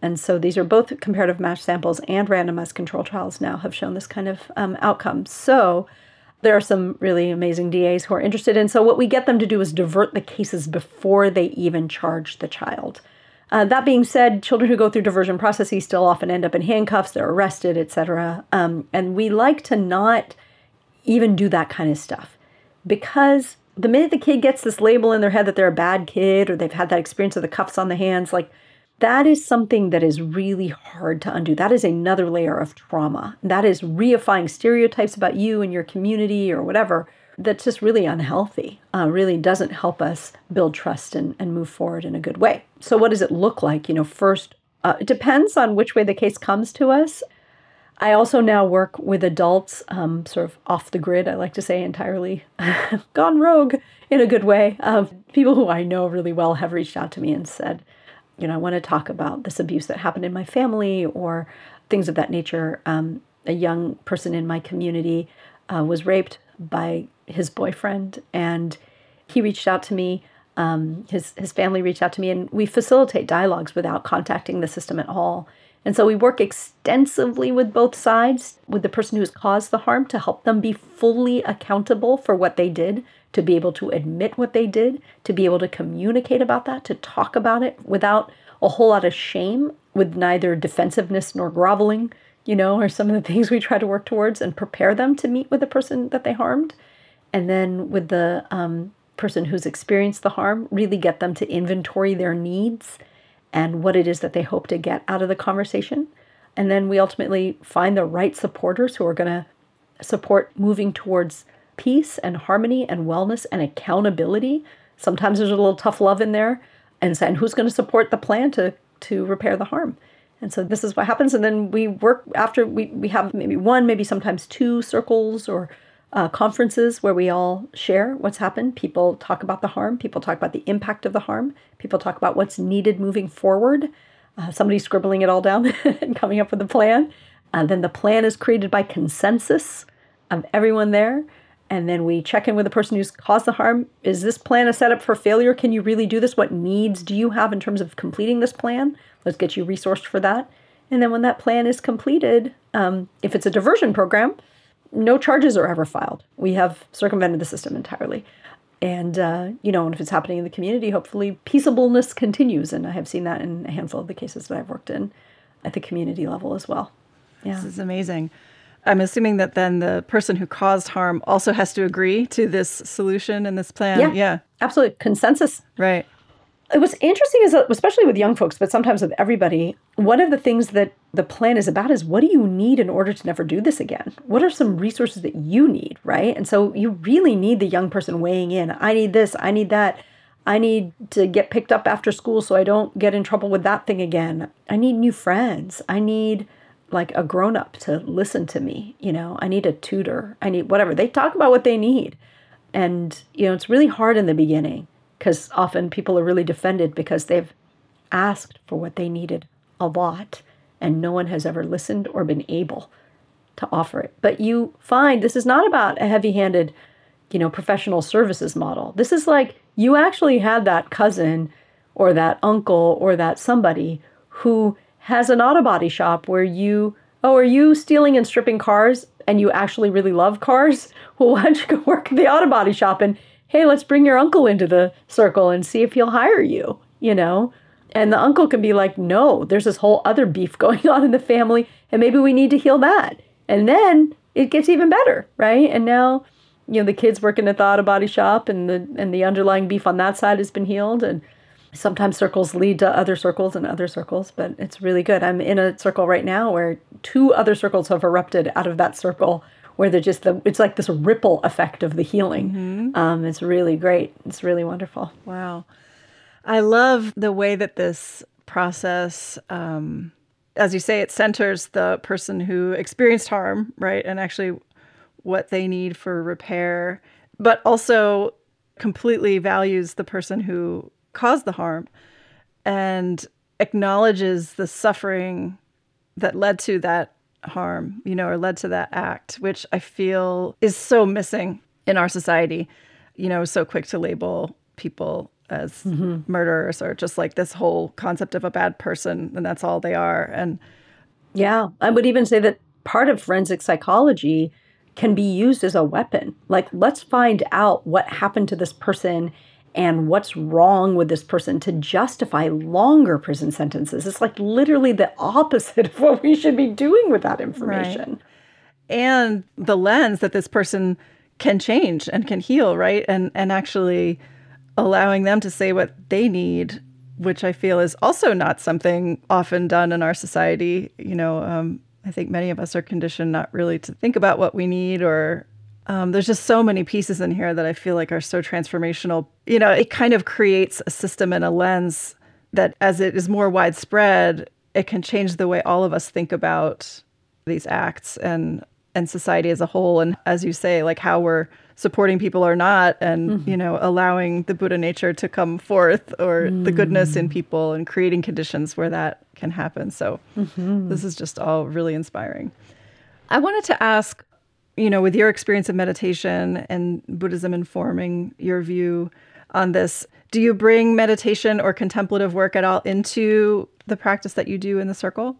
Speaker 1: And so these are both comparative match samples and randomized control trials now have shown this kind of um, outcome. So there are some really amazing DAs who are interested. And so what we get them to do is divert the cases before they even charge the child. Uh, that being said, children who go through diversion processes still often end up in handcuffs, they're arrested, etc. Um, and we like to not even do that kind of stuff because the minute the kid gets this label in their head that they're a bad kid or they've had that experience of the cuffs on the hands, like that is something that is really hard to undo. That is another layer of trauma. That is reifying stereotypes about you and your community or whatever that's just really unhealthy, uh, really doesn't help us build trust and, and move forward in a good way. So, what does it look like? You know, first, uh, it depends on which way the case comes to us. I also now work with adults, um, sort of off the grid, I like to say entirely gone rogue in a good way. Uh, people who I know really well have reached out to me and said, you know, I want to talk about this abuse that happened in my family or things of that nature. Um, a young person in my community uh, was raped by his boyfriend, and he reached out to me. Um, his his family reached out to me, and we facilitate dialogues without contacting the system at all. And so we work extensively with both sides, with the person who's caused the harm to help them be fully accountable for what they did, to be able to admit what they did, to be able to communicate about that, to talk about it without a whole lot of shame, with neither defensiveness nor groveling, you know, are some of the things we try to work towards and prepare them to meet with the person that they harmed. And then with the um, person who's experienced the harm, really get them to inventory their needs and what it is that they hope to get out of the conversation. And then we ultimately find the right supporters who are going to support moving towards peace and harmony and wellness and accountability. Sometimes there's a little tough love in there, and saying who's going to support the plan to to repair the harm. And so this is what happens. And then we work after we, we have maybe one, maybe sometimes two circles or uh, conferences where we all share what's happened. People talk about the harm, people talk about the impact of the harm, people talk about what's needed moving forward. Uh, somebody scribbling it all down and coming up with a plan. And then the plan is created by consensus of everyone there. And then we check in with the person who's caused the harm. Is this plan a setup for failure? Can you really do this? What needs do you have in terms of completing this plan? Let's get you resourced for that. And then when that plan is completed, um, if it's a diversion program, no charges are ever filed. We have circumvented the system entirely. And, uh, you know, and if it's happening in the community, hopefully peaceableness continues. And I have seen that in a handful of the cases that I've worked in at the community level as well.
Speaker 2: Yeah. This is amazing. I'm assuming that then the person who caused harm also has to agree to this solution and this plan.
Speaker 1: Yeah. Yeah. Absolutely. Consensus.
Speaker 2: Right
Speaker 1: it was interesting is especially with young folks but sometimes with everybody one of the things that the plan is about is what do you need in order to never do this again what are some resources that you need right and so you really need the young person weighing in i need this i need that i need to get picked up after school so i don't get in trouble with that thing again i need new friends i need like a grown up to listen to me you know i need a tutor i need whatever they talk about what they need and you know it's really hard in the beginning because often people are really defended because they've asked for what they needed a lot and no one has ever listened or been able to offer it. But you find this is not about a heavy handed, you know, professional services model. This is like you actually had that cousin or that uncle or that somebody who has an auto body shop where you, oh, are you stealing and stripping cars and you actually really love cars? Well, why don't you go work at the auto body shop and hey, let's bring your uncle into the circle and see if he'll hire you, you know? And the uncle can be like, no, there's this whole other beef going on in the family, and maybe we need to heal that. And then it gets even better, right? And now, you know, the kids working at the auto body shop and the and the underlying beef on that side has been healed. And sometimes circles lead to other circles and other circles, but it's really good. I'm in a circle right now where two other circles have erupted out of that circle where they're just the it's like this ripple effect of the healing. Mm-hmm. Um, it's really great. It's really wonderful.
Speaker 2: Wow, I love the way that this process. Um, as you say, it centers the person who experienced harm, right? And actually what they need for repair, but also completely values the person who caused the harm and acknowledges the suffering that led to that harm, you know, or led to that act, which I feel is so missing in our society. You know, so quick to label people as mm-hmm. murderers or just like this whole concept of a bad person and that's all they are. And
Speaker 1: yeah, I would even say that part of forensic psychology can be used as a weapon. Like, let's find out what happened to this person and what's wrong with this person to justify longer prison sentences. It's like literally the opposite of what we should be doing with that information. Right.
Speaker 2: And the lens that this person can change and can heal, right? And and actually allowing them to say what they need, which I feel is also not something often done in our society. You know, um, I think many of us are conditioned not really to think about what we need or um, there's just so many pieces in here that I feel like are so transformational. You know, it kind of creates a system and a lens that, as it is more widespread, it can change the way all of us think about these acts and and society as a whole. And as you say, like how we're supporting people or not and mm-hmm. you know allowing the buddha nature to come forth or mm. the goodness in people and creating conditions where that can happen so mm-hmm. this is just all really inspiring i wanted to ask you know with your experience of meditation and buddhism informing your view on this do you bring meditation or contemplative work at all into the practice that you do in the circle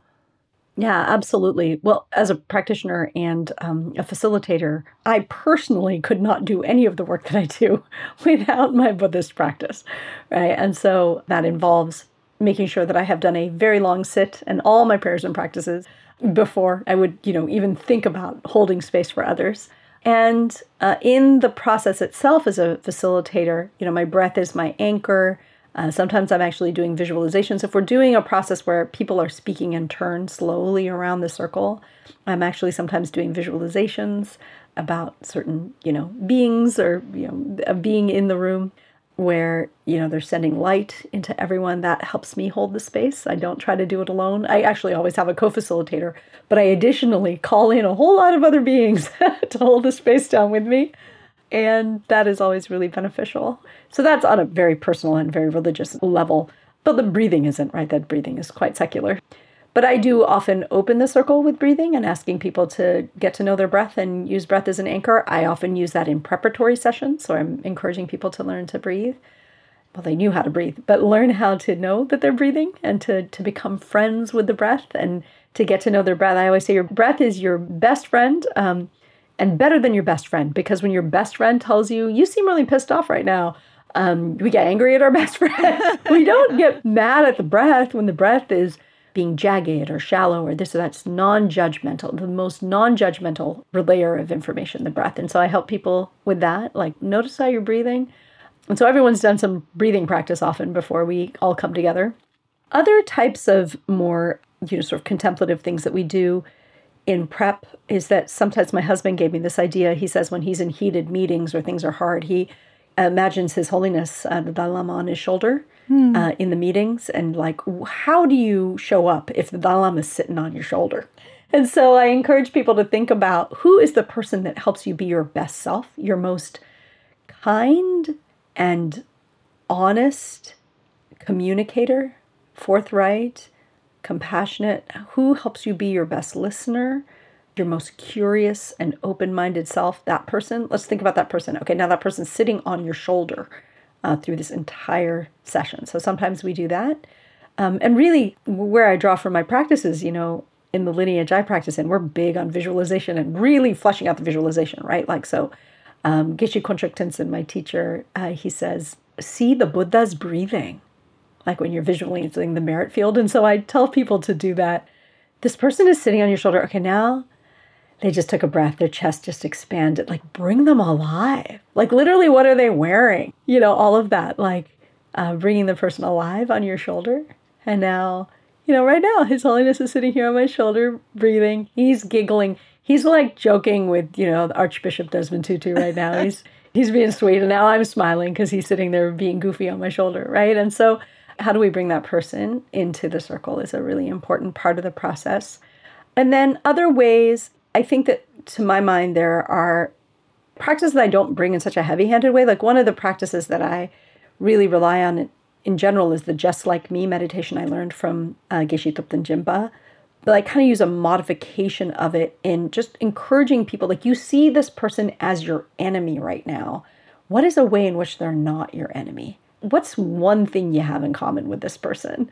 Speaker 1: yeah, absolutely. Well, as a practitioner and um, a facilitator, I personally could not do any of the work that I do without my Buddhist practice, right? And so that involves making sure that I have done a very long sit and all my prayers and practices before I would, you know, even think about holding space for others. And uh, in the process itself, as a facilitator, you know, my breath is my anchor. Uh, sometimes I'm actually doing visualizations. If we're doing a process where people are speaking in turn slowly around the circle, I'm actually sometimes doing visualizations about certain, you know, beings or, you know, a being in the room where, you know, they're sending light into everyone. That helps me hold the space. I don't try to do it alone. I actually always have a co facilitator, but I additionally call in a whole lot of other beings to hold the space down with me and that is always really beneficial. So that's on a very personal and very religious level. But the breathing isn't, right? That breathing is quite secular. But I do often open the circle with breathing and asking people to get to know their breath and use breath as an anchor. I often use that in preparatory sessions. So I'm encouraging people to learn to breathe. Well, they knew how to breathe, but learn how to know that they're breathing and to, to become friends with the breath and to get to know their breath. I always say your breath is your best friend. Um, and better than your best friend because when your best friend tells you, you seem really pissed off right now, um, we get angry at our best friend. we don't get mad at the breath when the breath is being jagged or shallow or this or that's non-judgmental the most non-judgmental layer of information the breath. And so i help people with that like notice how you're breathing. And so everyone's done some breathing practice often before we all come together. Other types of more you know sort of contemplative things that we do in prep is that sometimes my husband gave me this idea. He says when he's in heated meetings or things are hard, he imagines His Holiness uh, the Dalai Lama on his shoulder hmm. uh, in the meetings, and like, how do you show up if the Dalai Lama is sitting on your shoulder? And so I encourage people to think about who is the person that helps you be your best self, your most kind and honest communicator, forthright, compassionate, who helps you be your best listener, your most curious and open minded self, that person. Let's think about that person. Okay, now that person's sitting on your shoulder uh, through this entire session. So sometimes we do that. Um, and really, where I draw from my practices, you know, in the lineage I practice in, we're big on visualization and really fleshing out the visualization, right? Like, so um, Geshe Konsrak Tenzin, my teacher, uh, he says, see the Buddha's breathing like when you're visualizing the merit field. And so I tell people to do that. This person is sitting on your shoulder. Okay, now they just took a breath, their chest just expanded. Like, bring them alive. Like, literally, what are they wearing? You know, all of that. Like, uh, bringing the person alive on your shoulder. And now, you know, right now, His Holiness is sitting here on my shoulder, breathing. He's giggling. He's like joking with, you know, Archbishop Desmond Tutu right now. He's he's being sweet, and now I'm smiling because he's sitting there being goofy on my shoulder, right? And so how do we bring that person into the circle is a really important part of the process. And then other ways, I think that to my mind, there are practices that I don't bring in such a heavy handed way. Like one of the practices that I really rely on in general is the just like me meditation I learned from uh, Geshe Thupten Jinpa. But I kind of use a modification of it in just encouraging people like you see this person as your enemy right now. What is a way in which they're not your enemy? what's one thing you have in common with this person,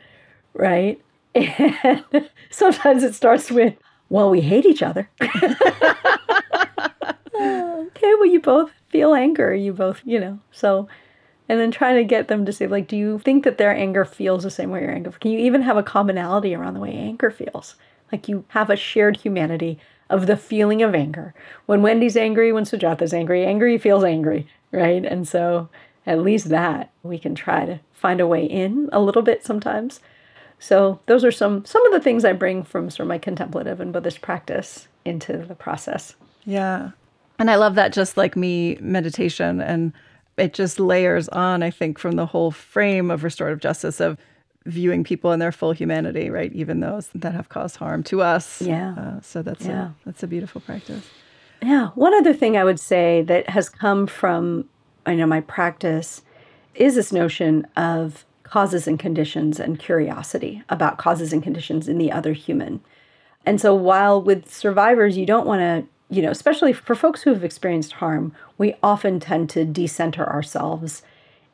Speaker 1: right? And sometimes it starts with, well, we hate each other. okay, well, you both feel anger. You both, you know, so, and then trying to get them to say, like, do you think that their anger feels the same way your anger? Can you even have a commonality around the way anger feels? Like you have a shared humanity of the feeling of anger. When Wendy's angry, when Sujatha's angry, angry feels angry, right? And so at least that we can try to find a way in a little bit sometimes. So those are some some of the things I bring from sort of my contemplative and Buddhist practice into the process.
Speaker 2: Yeah. And I love that just like me meditation and it just layers on, I think, from the whole frame of restorative justice of viewing people in their full humanity, right? Even those that have caused harm to us.
Speaker 1: Yeah.
Speaker 2: Uh, so that's yeah. a, that's a beautiful practice.
Speaker 1: Yeah. One other thing I would say that has come from I know my practice is this notion of causes and conditions and curiosity about causes and conditions in the other human. And so while with survivors you don't want to, you know, especially for folks who have experienced harm, we often tend to decenter ourselves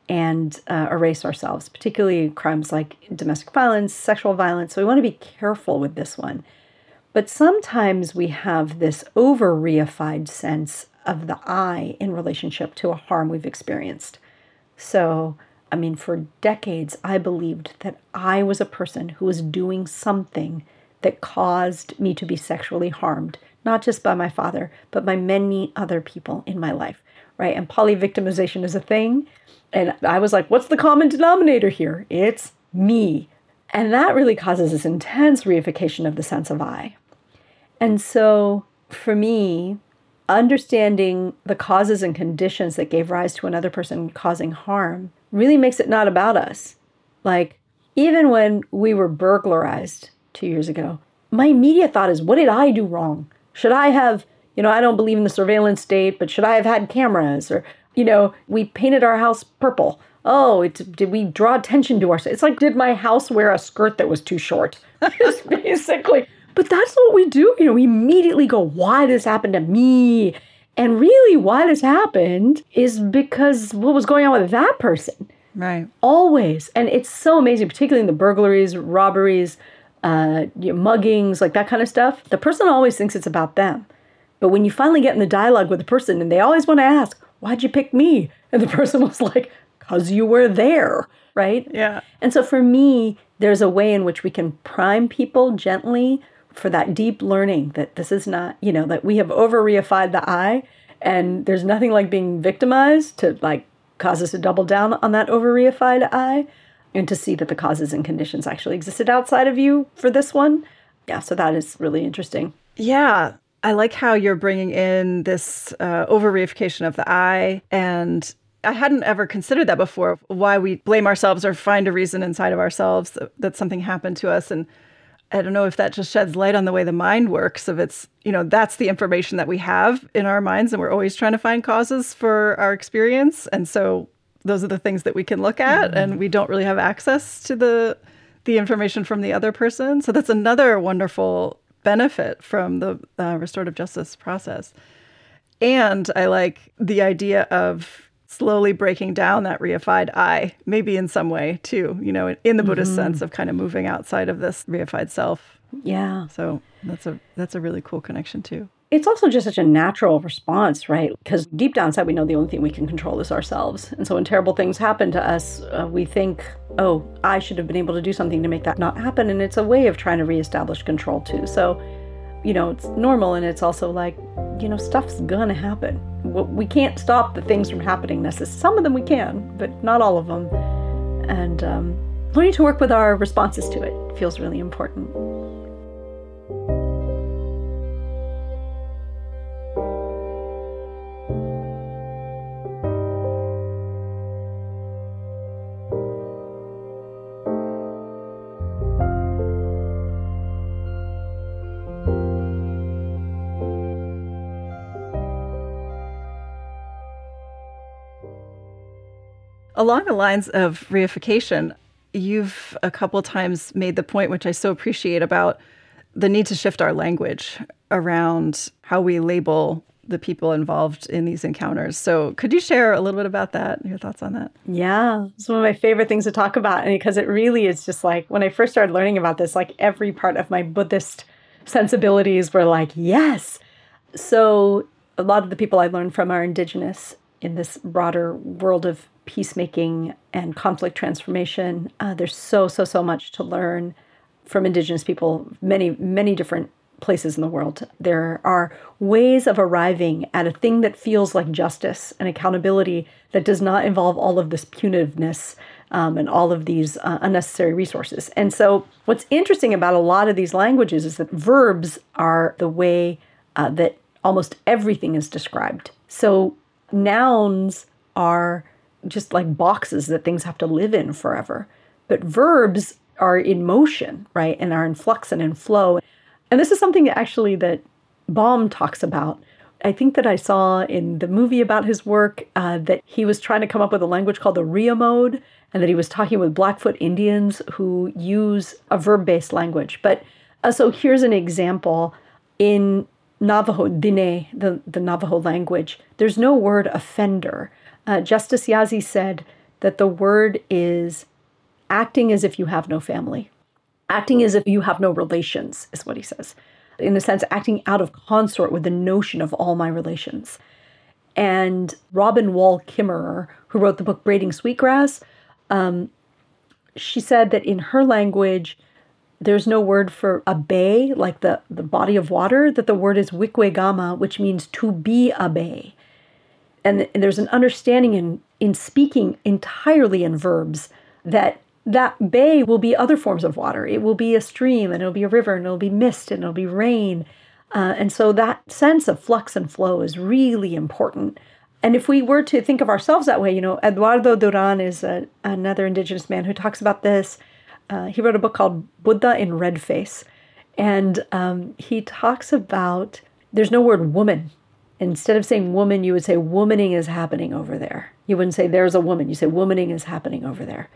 Speaker 1: and uh, erase ourselves, particularly crimes like domestic violence, sexual violence. So we want to be careful with this one. But sometimes we have this over reified sense of the I in relationship to a harm we've experienced. So, I mean, for decades, I believed that I was a person who was doing something that caused me to be sexually harmed, not just by my father, but by many other people in my life, right? And polyvictimization is a thing. And I was like, what's the common denominator here? It's me. And that really causes this intense reification of the sense of I. And so for me, understanding the causes and conditions that gave rise to another person causing harm really makes it not about us. Like, even when we were burglarized two years ago, my immediate thought is, what did I do wrong? Should I have, you know, I don't believe in the surveillance state, but should I have had cameras? Or, you know, we painted our house purple. Oh, did we draw attention to ourselves? It's like, did my house wear a skirt that was too short? Basically but that's what we do. You know, we immediately go, why did this happened to me? And really, why this happened is because what was going on with that person.
Speaker 2: Right.
Speaker 1: Always. And it's so amazing, particularly in the burglaries, robberies, uh, you know, muggings, like that kind of stuff. The person always thinks it's about them. But when you finally get in the dialogue with the person and they always want to ask, why'd you pick me? And the person was like, because you were there. Right.
Speaker 2: Yeah.
Speaker 1: And so for me, there's a way in which we can prime people gently for that deep learning that this is not, you know, that we have over reified the I and there's nothing like being victimized to like cause us to double down on that over reified I and to see that the causes and conditions actually existed outside of you for this one. Yeah, so that is really interesting.
Speaker 2: Yeah. I like how you're bringing in this uh, over reification of the I and I hadn't ever considered that before why we blame ourselves or find a reason inside of ourselves that, that something happened to us and I don't know if that just sheds light on the way the mind works. Of it's, you know, that's the information that we have in our minds, and we're always trying to find causes for our experience. And so those are the things that we can look at, mm-hmm. and we don't really have access to the the information from the other person. So that's another wonderful benefit from the uh, restorative justice process. And I like the idea of slowly breaking down that reified I, maybe in some way too, you know, in the Buddhist mm-hmm. sense of kind of moving outside of this reified self.
Speaker 1: Yeah.
Speaker 2: So that's a that's a really cool connection too.
Speaker 1: It's also just such a natural response, right? Because deep down inside, we know the only thing we can control is ourselves. And so when terrible things happen to us, uh, we think, oh, I should have been able to do something to make that not happen. And it's a way of trying to reestablish control, too. So, you know, it's normal. And it's also like, you know, stuff's gonna happen we can't stop the things from happening. Some of them we can, but not all of them. And um, learning to work with our responses to it feels really important.
Speaker 2: Along the lines of reification, you've a couple times made the point, which I so appreciate, about the need to shift our language around how we label the people involved in these encounters. So, could you share a little bit about that? Your thoughts on that?
Speaker 1: Yeah, it's one of my favorite things to talk about, And because it really is just like when I first started learning about this, like every part of my Buddhist sensibilities were like, yes. So, a lot of the people I learned from are indigenous in this broader world of peacemaking and conflict transformation. Uh, there's so, so, so much to learn from Indigenous people, many, many different places in the world. There are ways of arriving at a thing that feels like justice and accountability that does not involve all of this punitiveness um, and all of these uh, unnecessary resources. And so, what's interesting about a lot of these languages is that verbs are the way uh, that almost everything is described. So, nouns are just like boxes that things have to live in forever. But verbs are in motion, right? And are in flux and in flow. And this is something actually that Bohm talks about I think that I saw in the movie about his work uh, that he was trying to come up with a language called the rheomode, and that he was talking with Blackfoot Indians who use a verb based language. But uh, so here's an example in Navajo, Dine, the, the Navajo language, there's no word offender. Uh, Justice Yazzie said that the word is acting as if you have no family, acting as if you have no relations, is what he says in a sense, acting out of consort with the notion of all my relations. And Robin Wall Kimmerer, who wrote the book Braiding Sweetgrass, um, she said that in her language, there's no word for a bay, like the, the body of water, that the word is wiikwegamaa, which means to be a bay. And, and there's an understanding in, in speaking entirely in verbs that that bay will be other forms of water. It will be a stream and it'll be a river and it'll be mist and it'll be rain. Uh, and so that sense of flux and flow is really important. And if we were to think of ourselves that way, you know, Eduardo Duran is a, another indigenous man who talks about this. Uh, he wrote a book called Buddha in Red Face. And um, he talks about there's no word woman. Instead of saying woman, you would say womaning is happening over there. You wouldn't say there's a woman. You say womaning is happening over there.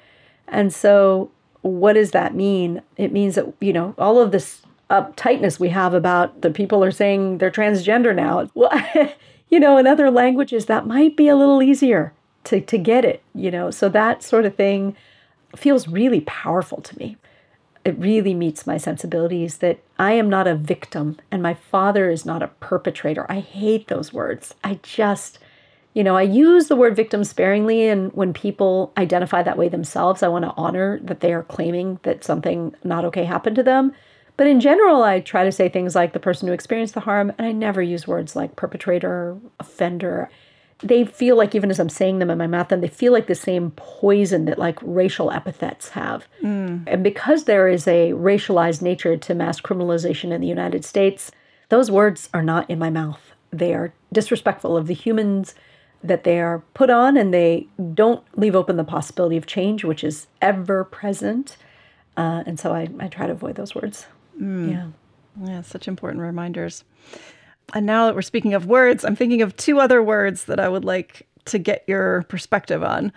Speaker 1: And so, what does that mean? It means that, you know, all of this uptightness we have about the people are saying they're transgender now. Well, you know, in other languages, that might be a little easier to, to get it, you know. So, that sort of thing feels really powerful to me. It really meets my sensibilities that I am not a victim and my father is not a perpetrator. I hate those words. I just, you know, I use the word victim sparingly, and when people identify that way themselves, I want to honor that they are claiming that something not okay happened to them. But in general, I try to say things like the person who experienced the harm, and I never use words like perpetrator, offender. They feel like, even as I'm saying them in my mouth, and they feel like the same poison that like racial epithets have. Mm. And because there is a racialized nature to mass criminalization in the United States, those words are not in my mouth. They are disrespectful of the humans that they are put on and they don't leave open the possibility of change, which is ever present. Uh, and so I, I try to avoid those words. Mm. Yeah.
Speaker 2: Yeah, such important reminders. And now that we're speaking of words, I'm thinking of two other words that I would like to get your perspective on.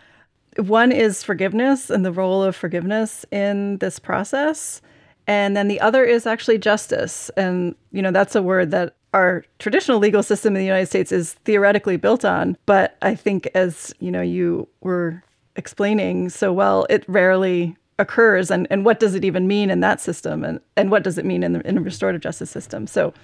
Speaker 2: One is forgiveness and the role of forgiveness in this process. And then the other is actually justice. And, you know, that's a word that our traditional legal system in the United States is theoretically built on. But I think, as you know, you were explaining so well, it rarely occurs. And, and what does it even mean in that system? And, and what does it mean in the in a restorative justice system? So,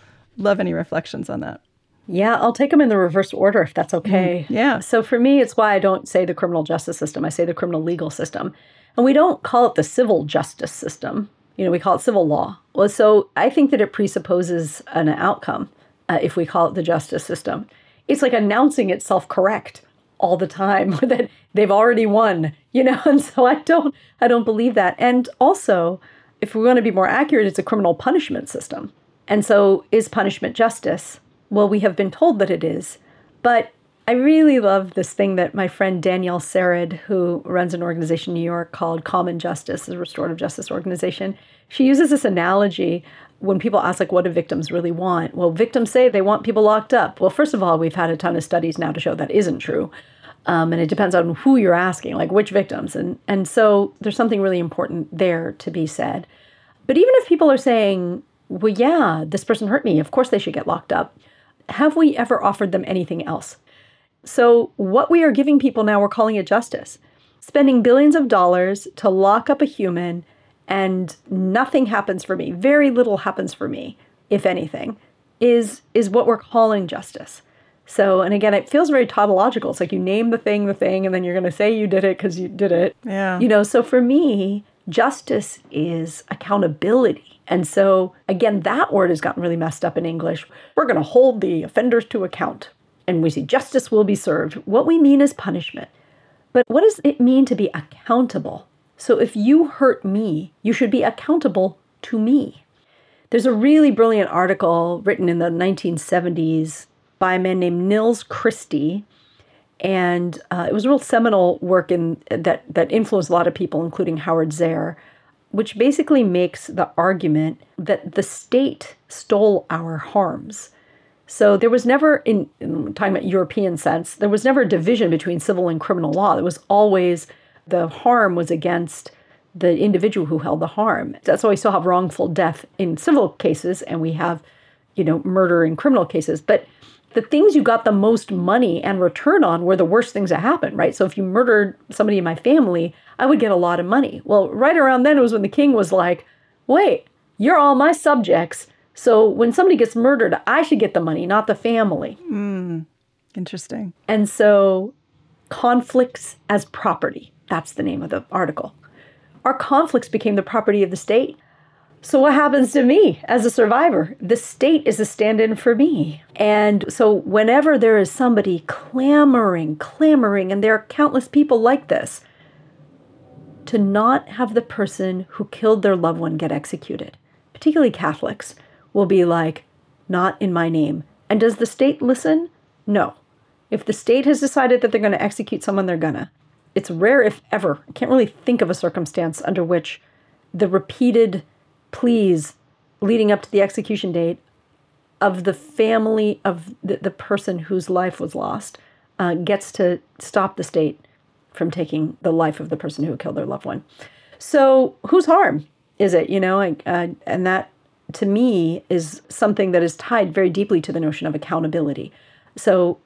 Speaker 2: love any reflections on that.
Speaker 1: Yeah, I'll take them in the reverse order if that's okay.
Speaker 2: Mm, yeah.
Speaker 1: So for me, it's why I don't say the criminal justice system, I say the criminal legal system. And we don't call it the civil justice system. You know, we call it civil law. Well, so I think that it presupposes an outcome uh, if we call it the justice system. It's like announcing itself correct all the time that they've already won, you know. And so I don't I don't believe that. And also, if we want to be more accurate, it's a criminal punishment system. And so is punishment justice? Well, we have been told that it is. But I really love this thing that my friend Danielle Sered, who runs an organization in New York called Common Justice, a restorative justice organization, she uses this analogy when people ask like what do victims really want? Well victims say they want people locked up. Well first of all we've had a ton of studies now to show that isn't true. Um, and it depends on who you're asking like which victims. And and so there's something really important there to be said. But even if people are saying well yeah this person hurt me of course they should get locked up have we ever offered them anything else so what we are giving people now we're calling it justice spending billions of dollars to lock up a human and nothing happens for me, very little happens for me, if anything, is is what we're calling justice. So, and again, it feels very tautological. It's like you name the thing, the thing, and then you're going to say you did it because you did it.
Speaker 2: Yeah.
Speaker 1: You know, so for me, justice is accountability. And so, again, that word has gotten really messed up in English. We're going to hold the offenders to account. And we see justice will be served. What we mean is punishment. But what does it mean to be accountable? So if you hurt me, you should be accountable to me. There's a really brilliant article written in the 1970s by a man named Nils Christie. And uh, it was a real seminal work in that that influenced a lot of people, including Howard Zehr, which basically makes the argument that the state stole our harms. So there was never, in, in talking about European sense, there was never a division between civil and criminal law. There was always the harm was against the individual who held the harm. That's why we still have wrongful death in civil cases and we have, you know, murder in criminal cases. But the things you got the most money and return on were the worst things that happened, right? So if you murdered somebody in my family, I would get a lot of money. Well, right around then it was when the king was like, wait, you're all my subjects. So when somebody gets murdered, I should get the money, not the family.
Speaker 2: Mm, interesting.
Speaker 1: And so conflicts as property. That's the name of the article. Our conflicts became the property of the state. So, what happens to me as a survivor? The state is a stand in for me. And so, whenever there is somebody clamoring, clamoring, and there are countless people like this, to not have the person who killed their loved one get executed, particularly Catholics, will be like, not in my name. And does the state listen? No. If the state has decided that they're going to execute someone, they're going to. It's rare, if ever. I can't really think of a circumstance under which the repeated pleas leading up to the execution date of the family of the, the person whose life was lost uh, gets to stop the state from taking the life of the person who killed their loved one. So, whose harm is it? You know, uh, and that to me is something that is tied very deeply to the notion of accountability. So,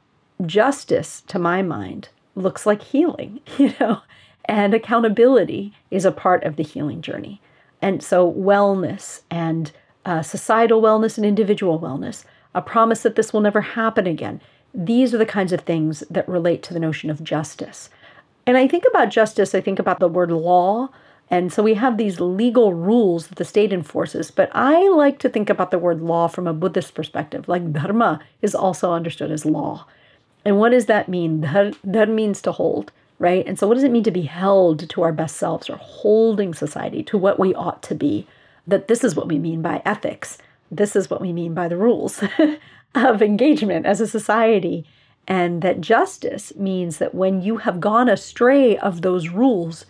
Speaker 1: justice, to my mind, looks like healing, you know, and accountability is a part of the healing journey. And so, wellness and uh, societal wellness and individual wellness, a promise that this will never happen again. These are the kinds of things that relate to the notion of justice. And I think about justice, I think about the word law. And so we have these legal rules that the state enforces. But I like to think about the word law from a Buddhist perspective. Like dharma is also understood as law. And what does that mean? That means to hold right? And so, what does it mean to be held to our best selves or holding society to what we ought to be? That this is what we mean by ethics. This is what we mean by the rules of engagement as a society. And that justice means that when you have gone astray of those rules,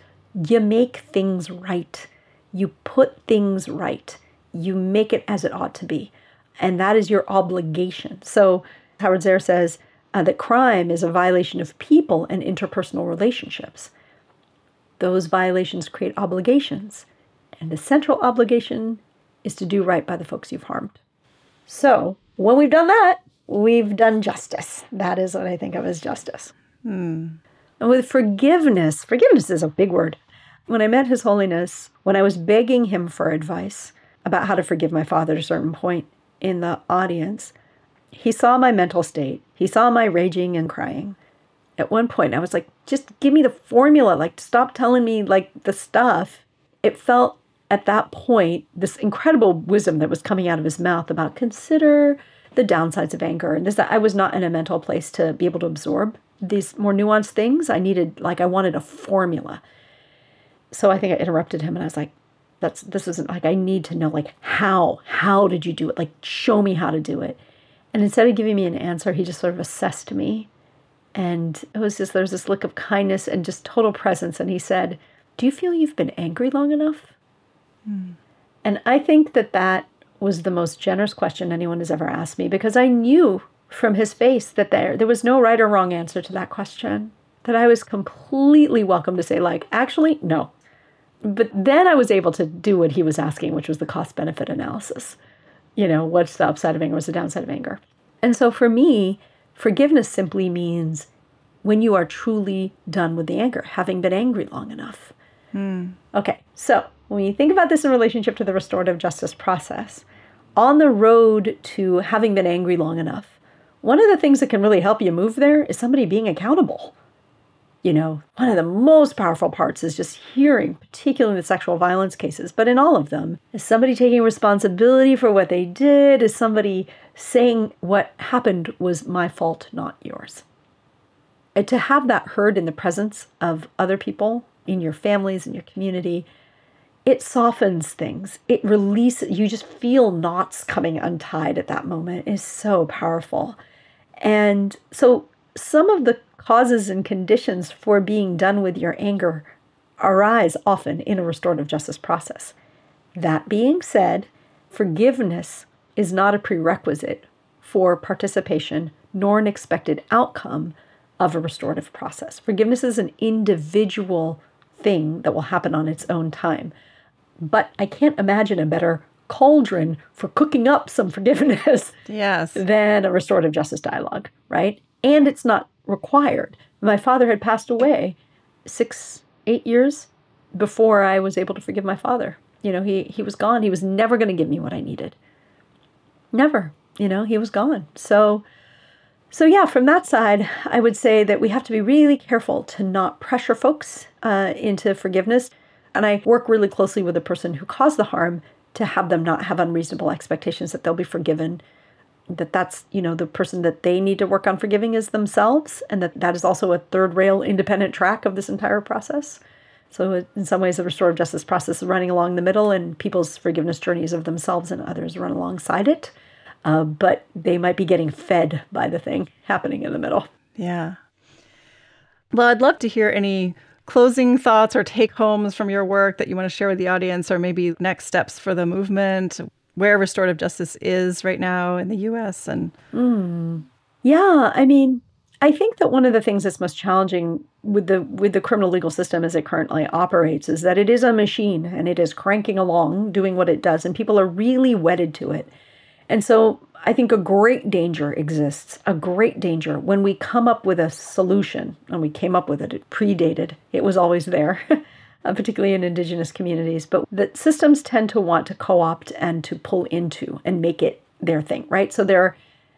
Speaker 1: you make things right. You put things right. You make it as it ought to be. And that is your obligation. So, Howard Zehr says, uh, that crime is a violation of people and interpersonal relationships. Those violations create obligations, and the central obligation is to do right by the folks you've harmed. So, when we've done that, we've done justice. That is what I think of as justice. Hmm. And with forgiveness, forgiveness is a big word. When I met His Holiness, when I was begging him for advice about how to forgive my father at a certain point in the audience, he saw my mental state. He saw my raging and crying. At one point, I was like, just give me the formula. Like, stop telling me like the stuff. It felt at that point this incredible wisdom that was coming out of his mouth about consider the downsides of anger and this I was not in a mental place to be able to absorb these more nuanced things. I needed like I wanted a formula. So I think I interrupted him and I was like, that's this isn't like I need to know like how how did you do it? Like show me how to do it. And instead of giving me an answer, he just sort of assessed me. And it was just, there was this look of kindness and just total presence. And he said, Do you feel you've been angry long enough? Mm. And I think that that was the most generous question anyone has ever asked me because I knew from his face that there, there was no right or wrong answer to that question. That I was completely welcome to say, like, actually, no. But then I was able to do what he was asking, which was the cost benefit analysis you know, what's the upside of anger, what's the downside of anger. And so for me, forgiveness simply means when you are truly done with the anger, having been angry long enough. Mm. Okay, so when you think about this in relationship to the restorative justice process, on the road to having been angry long enough, one of the things that can really help you move there is somebody being accountable you know, one of the most powerful parts is just hearing, particularly the sexual violence cases, but in all of them, is somebody taking responsibility for what they did, is somebody saying what happened was my fault, not yours. And to have that heard in the presence of other people in your families, in your community, it softens things. It releases, you just feel knots coming untied at that moment. Is so powerful. And so some of the causes and conditions for being done with your anger arise often in a restorative justice process. That being said, forgiveness is not a prerequisite for participation nor an expected outcome of a restorative process. Forgiveness is an individual thing that will happen on its own time. But I can't imagine a better cauldron for cooking up some forgiveness
Speaker 2: yes.
Speaker 1: than a restorative justice dialogue, right? And it's not required. My father had passed away six, eight years before I was able to forgive my father. You know, he he was gone. He was never going to give me what I needed. Never. You know, he was gone. So so yeah, from that side, I would say that we have to be really careful to not pressure folks uh, into forgiveness. And I work really closely with the person who caused the harm to have them not have unreasonable expectations that they'll be forgiven that that's you know the person that they need to work on forgiving is themselves and that that is also a third rail independent track of this entire process so, in some ways, the restorative justice process is running along the middle, and people's forgiveness journeys of themselves and others run alongside it. Uh, but they might be getting fed by the thing happening in the middle.
Speaker 2: Yeah. Well, I'd love to hear any closing thoughts or take homes from your work that you want to share with the audience, or maybe next steps for the movement, where restorative justice is right now in the US. And
Speaker 1: mm. yeah, I mean, I think that one of the things that's most challenging with the with the criminal legal system as it currently operates is that it is a machine and it is cranking along doing what it does and people are really wedded to it. And so I think a great danger exists, a great danger when we come up with a solution and we came up with it, it predated, it was always there. Uh, particularly in indigenous communities, but that systems tend to want to co opt and to pull into and make it their thing, right? So there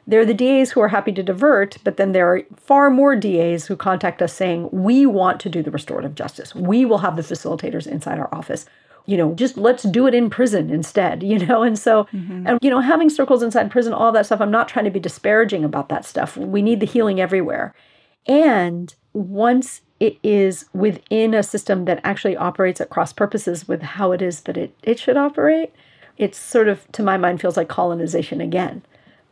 Speaker 1: there are the DAs who are happy to divert, but then there are far more DAs who contact us saying, We want to do the restorative justice. We will have the facilitators inside our office. You know, just let's do it in prison instead, you know? And so, mm-hmm. and, you know, having circles inside prison, all that stuff, I'm not trying to be disparaging about that stuff. We need the healing everywhere. And once it is within a system that actually operates at cross purposes with how it is that it, it should operate, it's sort of, to my mind, feels like colonization again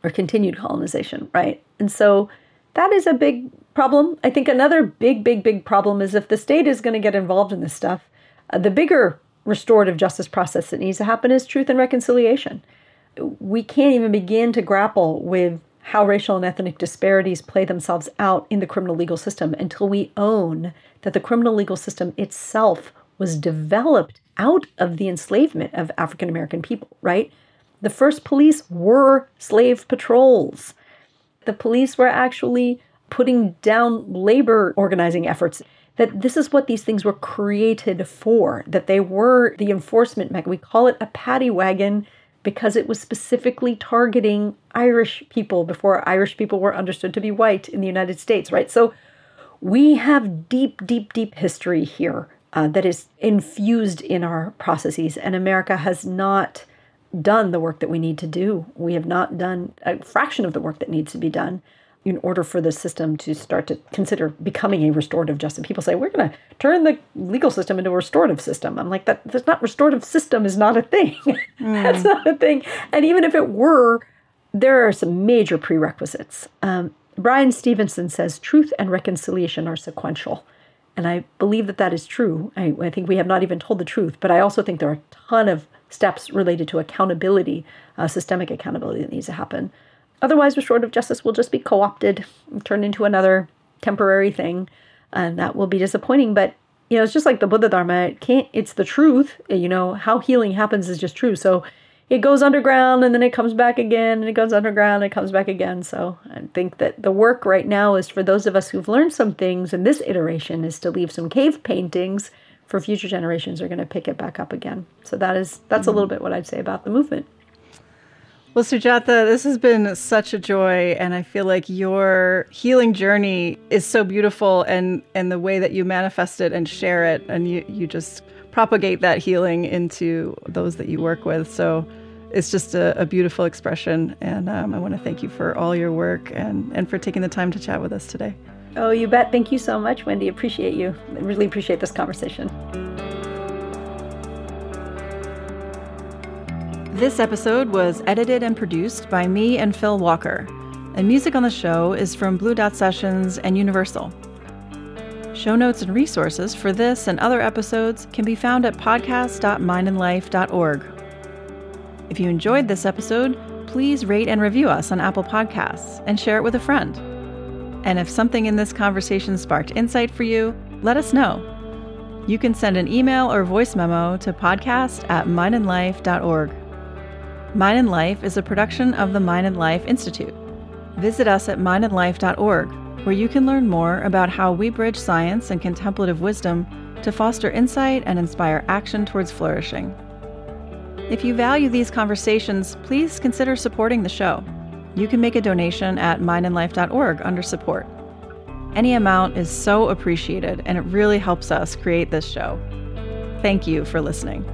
Speaker 1: or continued colonization, right? And so that is a big problem. I think another big, big, big problem is if the state is going to get involved in this stuff, uh, the bigger restorative justice process that needs to happen is truth and reconciliation. We can't even begin to grapple with how racial and ethnic disparities play themselves out in the criminal legal system until we own that the criminal legal system itself was developed out of the enslavement of African American people, right? The first police were slave patrols. The police were actually putting down labor organizing efforts. That this is what these things were created for, that they were the enforcement mechanism. We call it a paddy wagon because it was specifically targeting Irish people before Irish people were understood to be white in the United States, right? So we have deep, deep, deep history here uh, that is infused in our processes, and America has not done the work that we need to do. We have not done a fraction of the work that needs to be done in order for the system to start to consider becoming a restorative justice. People say we're going to turn the legal system into a restorative system. I'm like that. That's not restorative system is not a thing. Mm. that's not a thing. And even if it were, there are some major prerequisites. Um, Bryan Stevenson says truth and reconciliation are sequential. And I believe that that is true. I, I think we have not even told the truth, but I also think there are a ton of steps related to accountability, uh, systemic accountability that needs to happen. Otherwise, restorative justice will just be co opted, turned into another temporary thing, and that will be disappointing. But you know, it's just like the Buddha Dharma. It can't. It's the truth. You know how healing happens is just true. So it goes underground and then it comes back again, and it goes underground and it comes back again. So I think that the work right now is for those of us who've learned some things in this iteration is to leave some cave paintings for future generations are going to pick it back up again. So that is that's mm-hmm. a little bit what I'd say about the movement.
Speaker 2: Well, Sujatha, this has been such a joy, and I feel like your healing journey is so beautiful, and and the way that you manifest it and share it, and you you just propagate that healing into those that you work with. So it's just a, a beautiful expression, and um, I want to thank you for all your work and and for taking the time to chat with us today.
Speaker 1: Oh, you bet. Thank you so much, Wendy. Appreciate you. Really appreciate this conversation.
Speaker 2: This episode was edited and produced by me and Phil Walker, and music on the show is from Blue Dot Sessions and Universal. Show notes and resources for this and other episodes can be found at podcast.mindandlife.org. If you enjoyed this episode, please rate and review us on Apple Podcasts and share it with a friend. And if something in this conversation sparked insight for you, let us know. You can send an email or voice memo to podcast at mindandlife.org. Mind and Life is a production of the Mind and Life Institute. Visit us at mindandlife.org, where you can learn more about how we bridge science and contemplative wisdom to foster insight and inspire action towards flourishing. If you value these conversations, please consider supporting the show. You can make a donation at mindandlife.org under support. Any amount is so appreciated, and it really helps us create this show. Thank you for listening.